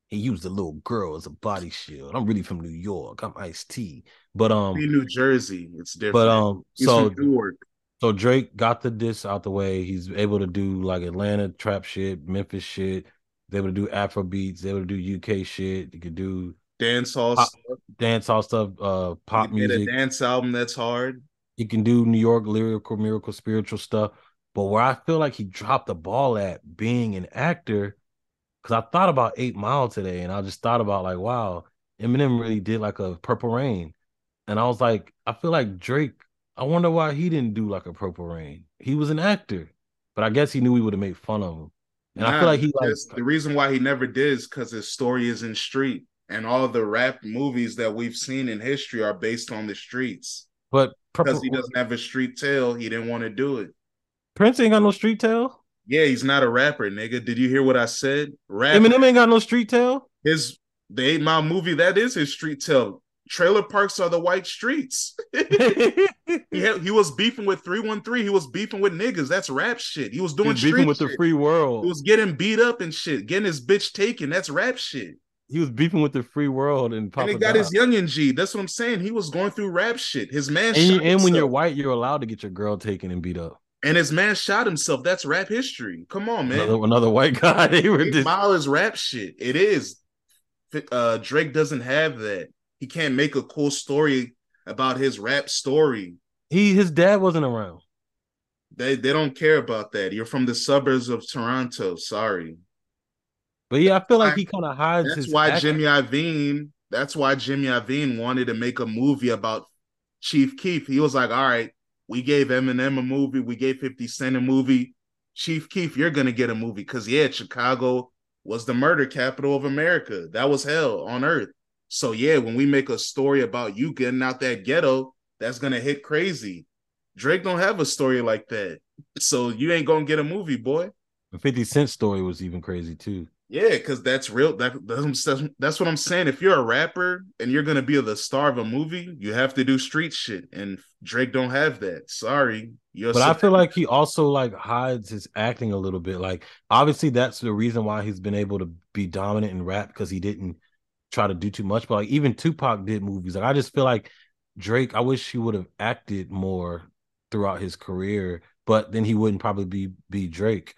He used a little girl as a body shield. I'm really from New York. I'm Ice T, but um, in New Jersey, it's different. But um, he's so Newark. So Drake got the diss out the way. He's able to do like Atlanta trap shit, Memphis shit. They able to do Afro beats. They able to do UK shit. He could do dance hall pop, stuff. Dance hall stuff, uh pop he music. a dance album that's hard. He can do New York lyrical, miracle, spiritual stuff. But where I feel like he dropped the ball at being an actor, because I thought about Eight Mile today, and I just thought about like, wow, Eminem really did like a Purple Rain, and I was like, I feel like Drake. I wonder why he didn't do like a Purple Rain. He was an actor, but I guess he knew we would have made fun of him. And nah, I feel like he like the reason why he never did is because his story is in street. and all the rap movies that we've seen in history are based on the streets. But because he doesn't have a street tale, he didn't want to do it. Prince ain't got no street tale. Yeah, he's not a rapper, nigga. Did you hear what I said? Rap. Eminem ain't got no street tale. His the Eight Mile movie that is his street tale. Trailer parks are the white streets. he had, he was beefing with 313. He was beefing with niggas. That's rap shit. He was doing he beefing with shit. the free world. He was getting beat up and shit, getting his bitch taken. That's rap shit. He was beefing with the free world and Papa and he got God. his youngin G. That's what I'm saying. He was going through rap shit. His man and, and when you're white, you're allowed to get your girl taken and beat up. And his man shot himself. That's rap history. Come on, man. Another, another white guy. They were just... Mile is rap shit. It is. Uh, Drake doesn't have that. He can't make a cool story about his rap story. He his dad wasn't around. They they don't care about that. You're from the suburbs of Toronto. Sorry. But yeah, I feel like he kind of hides. That's why. Jimmy Iovine. That's why Jimmy Iovine wanted to make a movie about Chief Keef. He was like, "All right, we gave Eminem a movie. We gave 50 Cent a movie. Chief Keef, you're going to get a movie. Because, yeah, Chicago was the murder capital of America. That was hell on earth. So, yeah, when we make a story about you getting out that ghetto, that's to hit crazy. Drake don't have a story like that. So you ain't to get a movie, boy. The 50 Cent story was even crazy, too. Yeah, because that's real. That, that's, that's what I'm saying. If you're a rapper and you're gonna be the star of a movie, you have to do street shit, and Drake don't have that. Sorry, you're but I feel like he also like hides his acting a little bit. Like obviously that's the reason why he's been able to be dominant in rap because he didn't try to do too much. But like even Tupac did movies. Like I just feel like Drake. I wish he would have acted more throughout his career, but then he wouldn't probably be be Drake.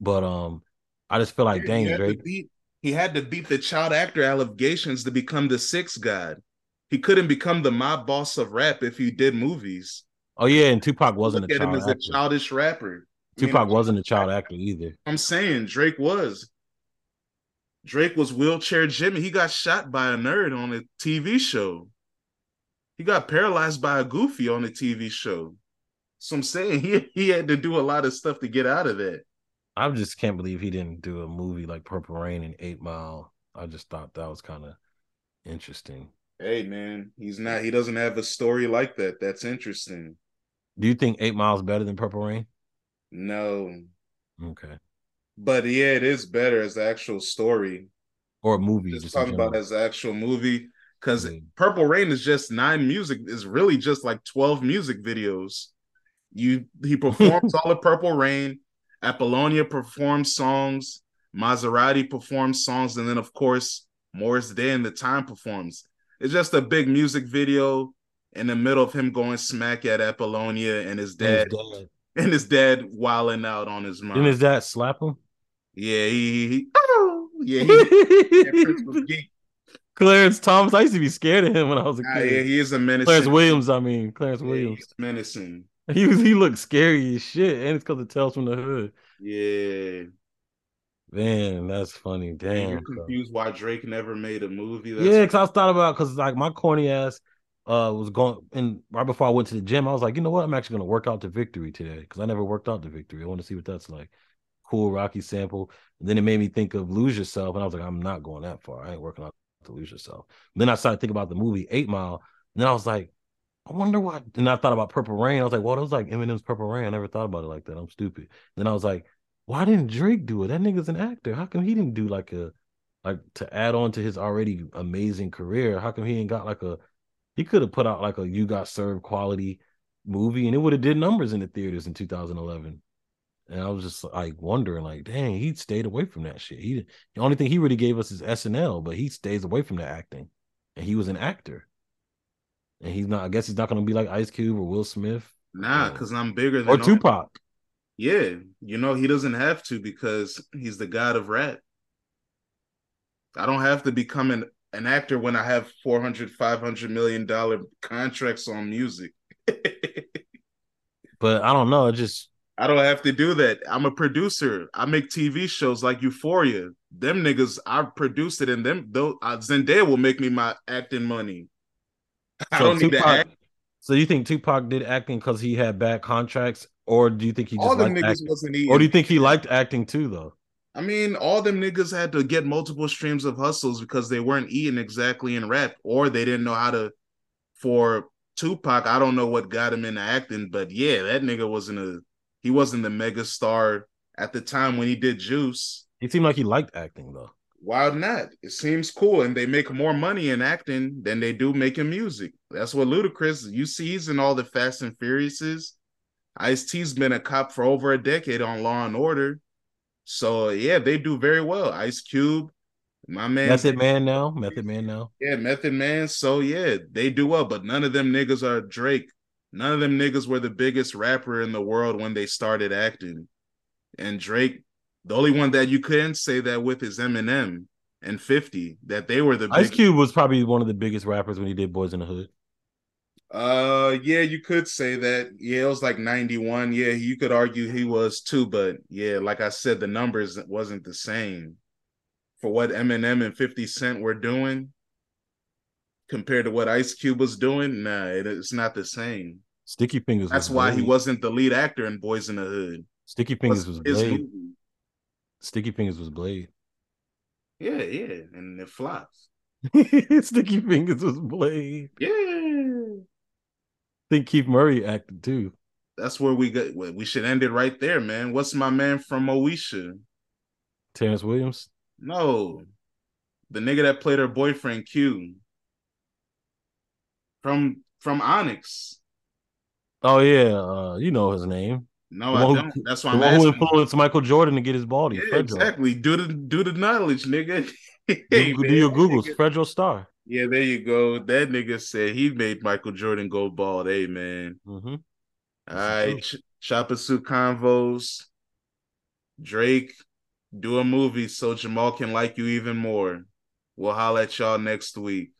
But um I just feel like, dang, Drake. Beat, he had to beat the child actor allegations to become the sixth god. He couldn't become the mob boss of rap if he did movies. Oh yeah, and Tupac wasn't a child actor. a childish rapper. Tupac wasn't a child actor either. I'm saying Drake was. Drake was wheelchair Jimmy. He got shot by a nerd on a TV show. He got paralyzed by a goofy on a TV show. So I'm saying he he had to do a lot of stuff to get out of that. I just can't believe he didn't do a movie like Purple Rain and Eight Mile. I just thought that was kind of interesting. Hey man, he's not. He doesn't have a story like that. That's interesting. Do you think Eight Miles better than Purple Rain? No. Okay. But yeah, it is better as the actual story or a movie. Just, just talking about as the actual movie because mm-hmm. Purple Rain is just nine music. Is really just like twelve music videos. You he performs all of Purple Rain. Apollonia performs songs, Maserati performs songs, and then of course Morris Day and the Time performs. It's just a big music video in the middle of him going smack at Apollonia and his dad, and his dad, and his dad wilding out on his mom. Didn't his dad slap him? Yeah, he, he oh, yeah, he, Clarence Thomas. I used to be scared of him when I was a kid. yeah, he is a menace. Clarence Williams, I mean Clarence yeah, Williams, menacing. He was he looked scary as shit, and it's because of Tales from the Hood. Yeah. Man, that's funny. Damn. You're confused why Drake never made a movie. That's yeah, because I was thought about because like my corny ass uh was going and right before I went to the gym, I was like, you know what? I'm actually gonna work out to victory today because I never worked out to victory. I want to see what that's like. Cool Rocky sample. And then it made me think of lose yourself, and I was like, I'm not going that far. I ain't working out to lose yourself. And then I started thinking about the movie Eight Mile, and then I was like, I wonder why. And I thought about Purple Rain. I was like, well, it was like Eminem's Purple Rain. I never thought about it like that. I'm stupid. Then I was like, why didn't Drake do it? That nigga's an actor. How come he didn't do like a like to add on to his already amazing career? How come he ain't got like a he could have put out like a you got served quality movie and it would have did numbers in the theaters in 2011. And I was just like wondering, like, dang, he stayed away from that shit. He the only thing he really gave us is SNL, but he stays away from the acting, and he was an actor and he's not. I guess he's not going to be like Ice Cube or Will Smith. Nah, because I'm bigger than or Tupac. Yeah, you know he doesn't have to because he's the god of rap. I don't have to become an, an actor when I have 400 500 million dollar contracts on music. but I don't know, it just I don't have to do that. I'm a producer. I make TV shows like Euphoria. Them niggas, I produced it, and them though uh, Zendaya will make me my acting money. I so don't Tupac, need to act. So you think Tupac did acting because he had bad contracts, or do you think he just all the niggas acting? wasn't eating. Or do you think he liked acting too, though? I mean, all them niggas had to get multiple streams of hustles because they weren't eating exactly in rap, or they didn't know how to. For Tupac, I don't know what got him into acting, but yeah, that nigga wasn't a he wasn't the mega star at the time when he did Juice. He seemed like he liked acting though. Why not? It seems cool, and they make more money in acting than they do making music. That's what Ludacris. You see, he's in all the Fast and Furiouses. Ice T's been a cop for over a decade on Law and Order. So yeah, they do very well. Ice Cube, my man. Method Man now. Method Man now. Yeah, Method Man. So yeah, they do well, but none of them niggas are Drake. None of them niggas were the biggest rapper in the world when they started acting. And Drake, the only one that you couldn't say that with is Eminem and 50, that they were the biggest Ice biggest. Cube was probably one of the biggest rappers when he did Boys in the Hood. Uh, yeah, you could say that. Yeah, it was like 91. Yeah, you could argue he was too, but yeah, like I said, the numbers wasn't the same for what Eminem and 50 Cent were doing compared to what Ice Cube was doing. Nah, it, it's not the same. Sticky Fingers. That's why he wasn't the lead actor in Boys in the Hood. Sticky Fingers was, was Blade. Sticky Fingers was Blade. Yeah, yeah, and it flops. Sticky Fingers was Blade. Yeah I think Keith Murray acted too. That's where we got. We should end it right there, man. What's my man from Moesha? Terrence Williams. No, the nigga that played her boyfriend Q. From from Onyx. Oh yeah, uh, you know his name. No, the I don't. Who, That's why I'm asking. Who influenced Michael Jordan to get his body? Yeah, exactly. Do the do the knowledge, nigga. hey, do, do your Googles. Fredro Starr. Yeah, there you go. That nigga said he made Michael Jordan go bald. Hey, man. Mm-hmm. All right. Ch- Choppa Suit Convos. Drake, do a movie so Jamaal can like you even more. We'll holler at y'all next week.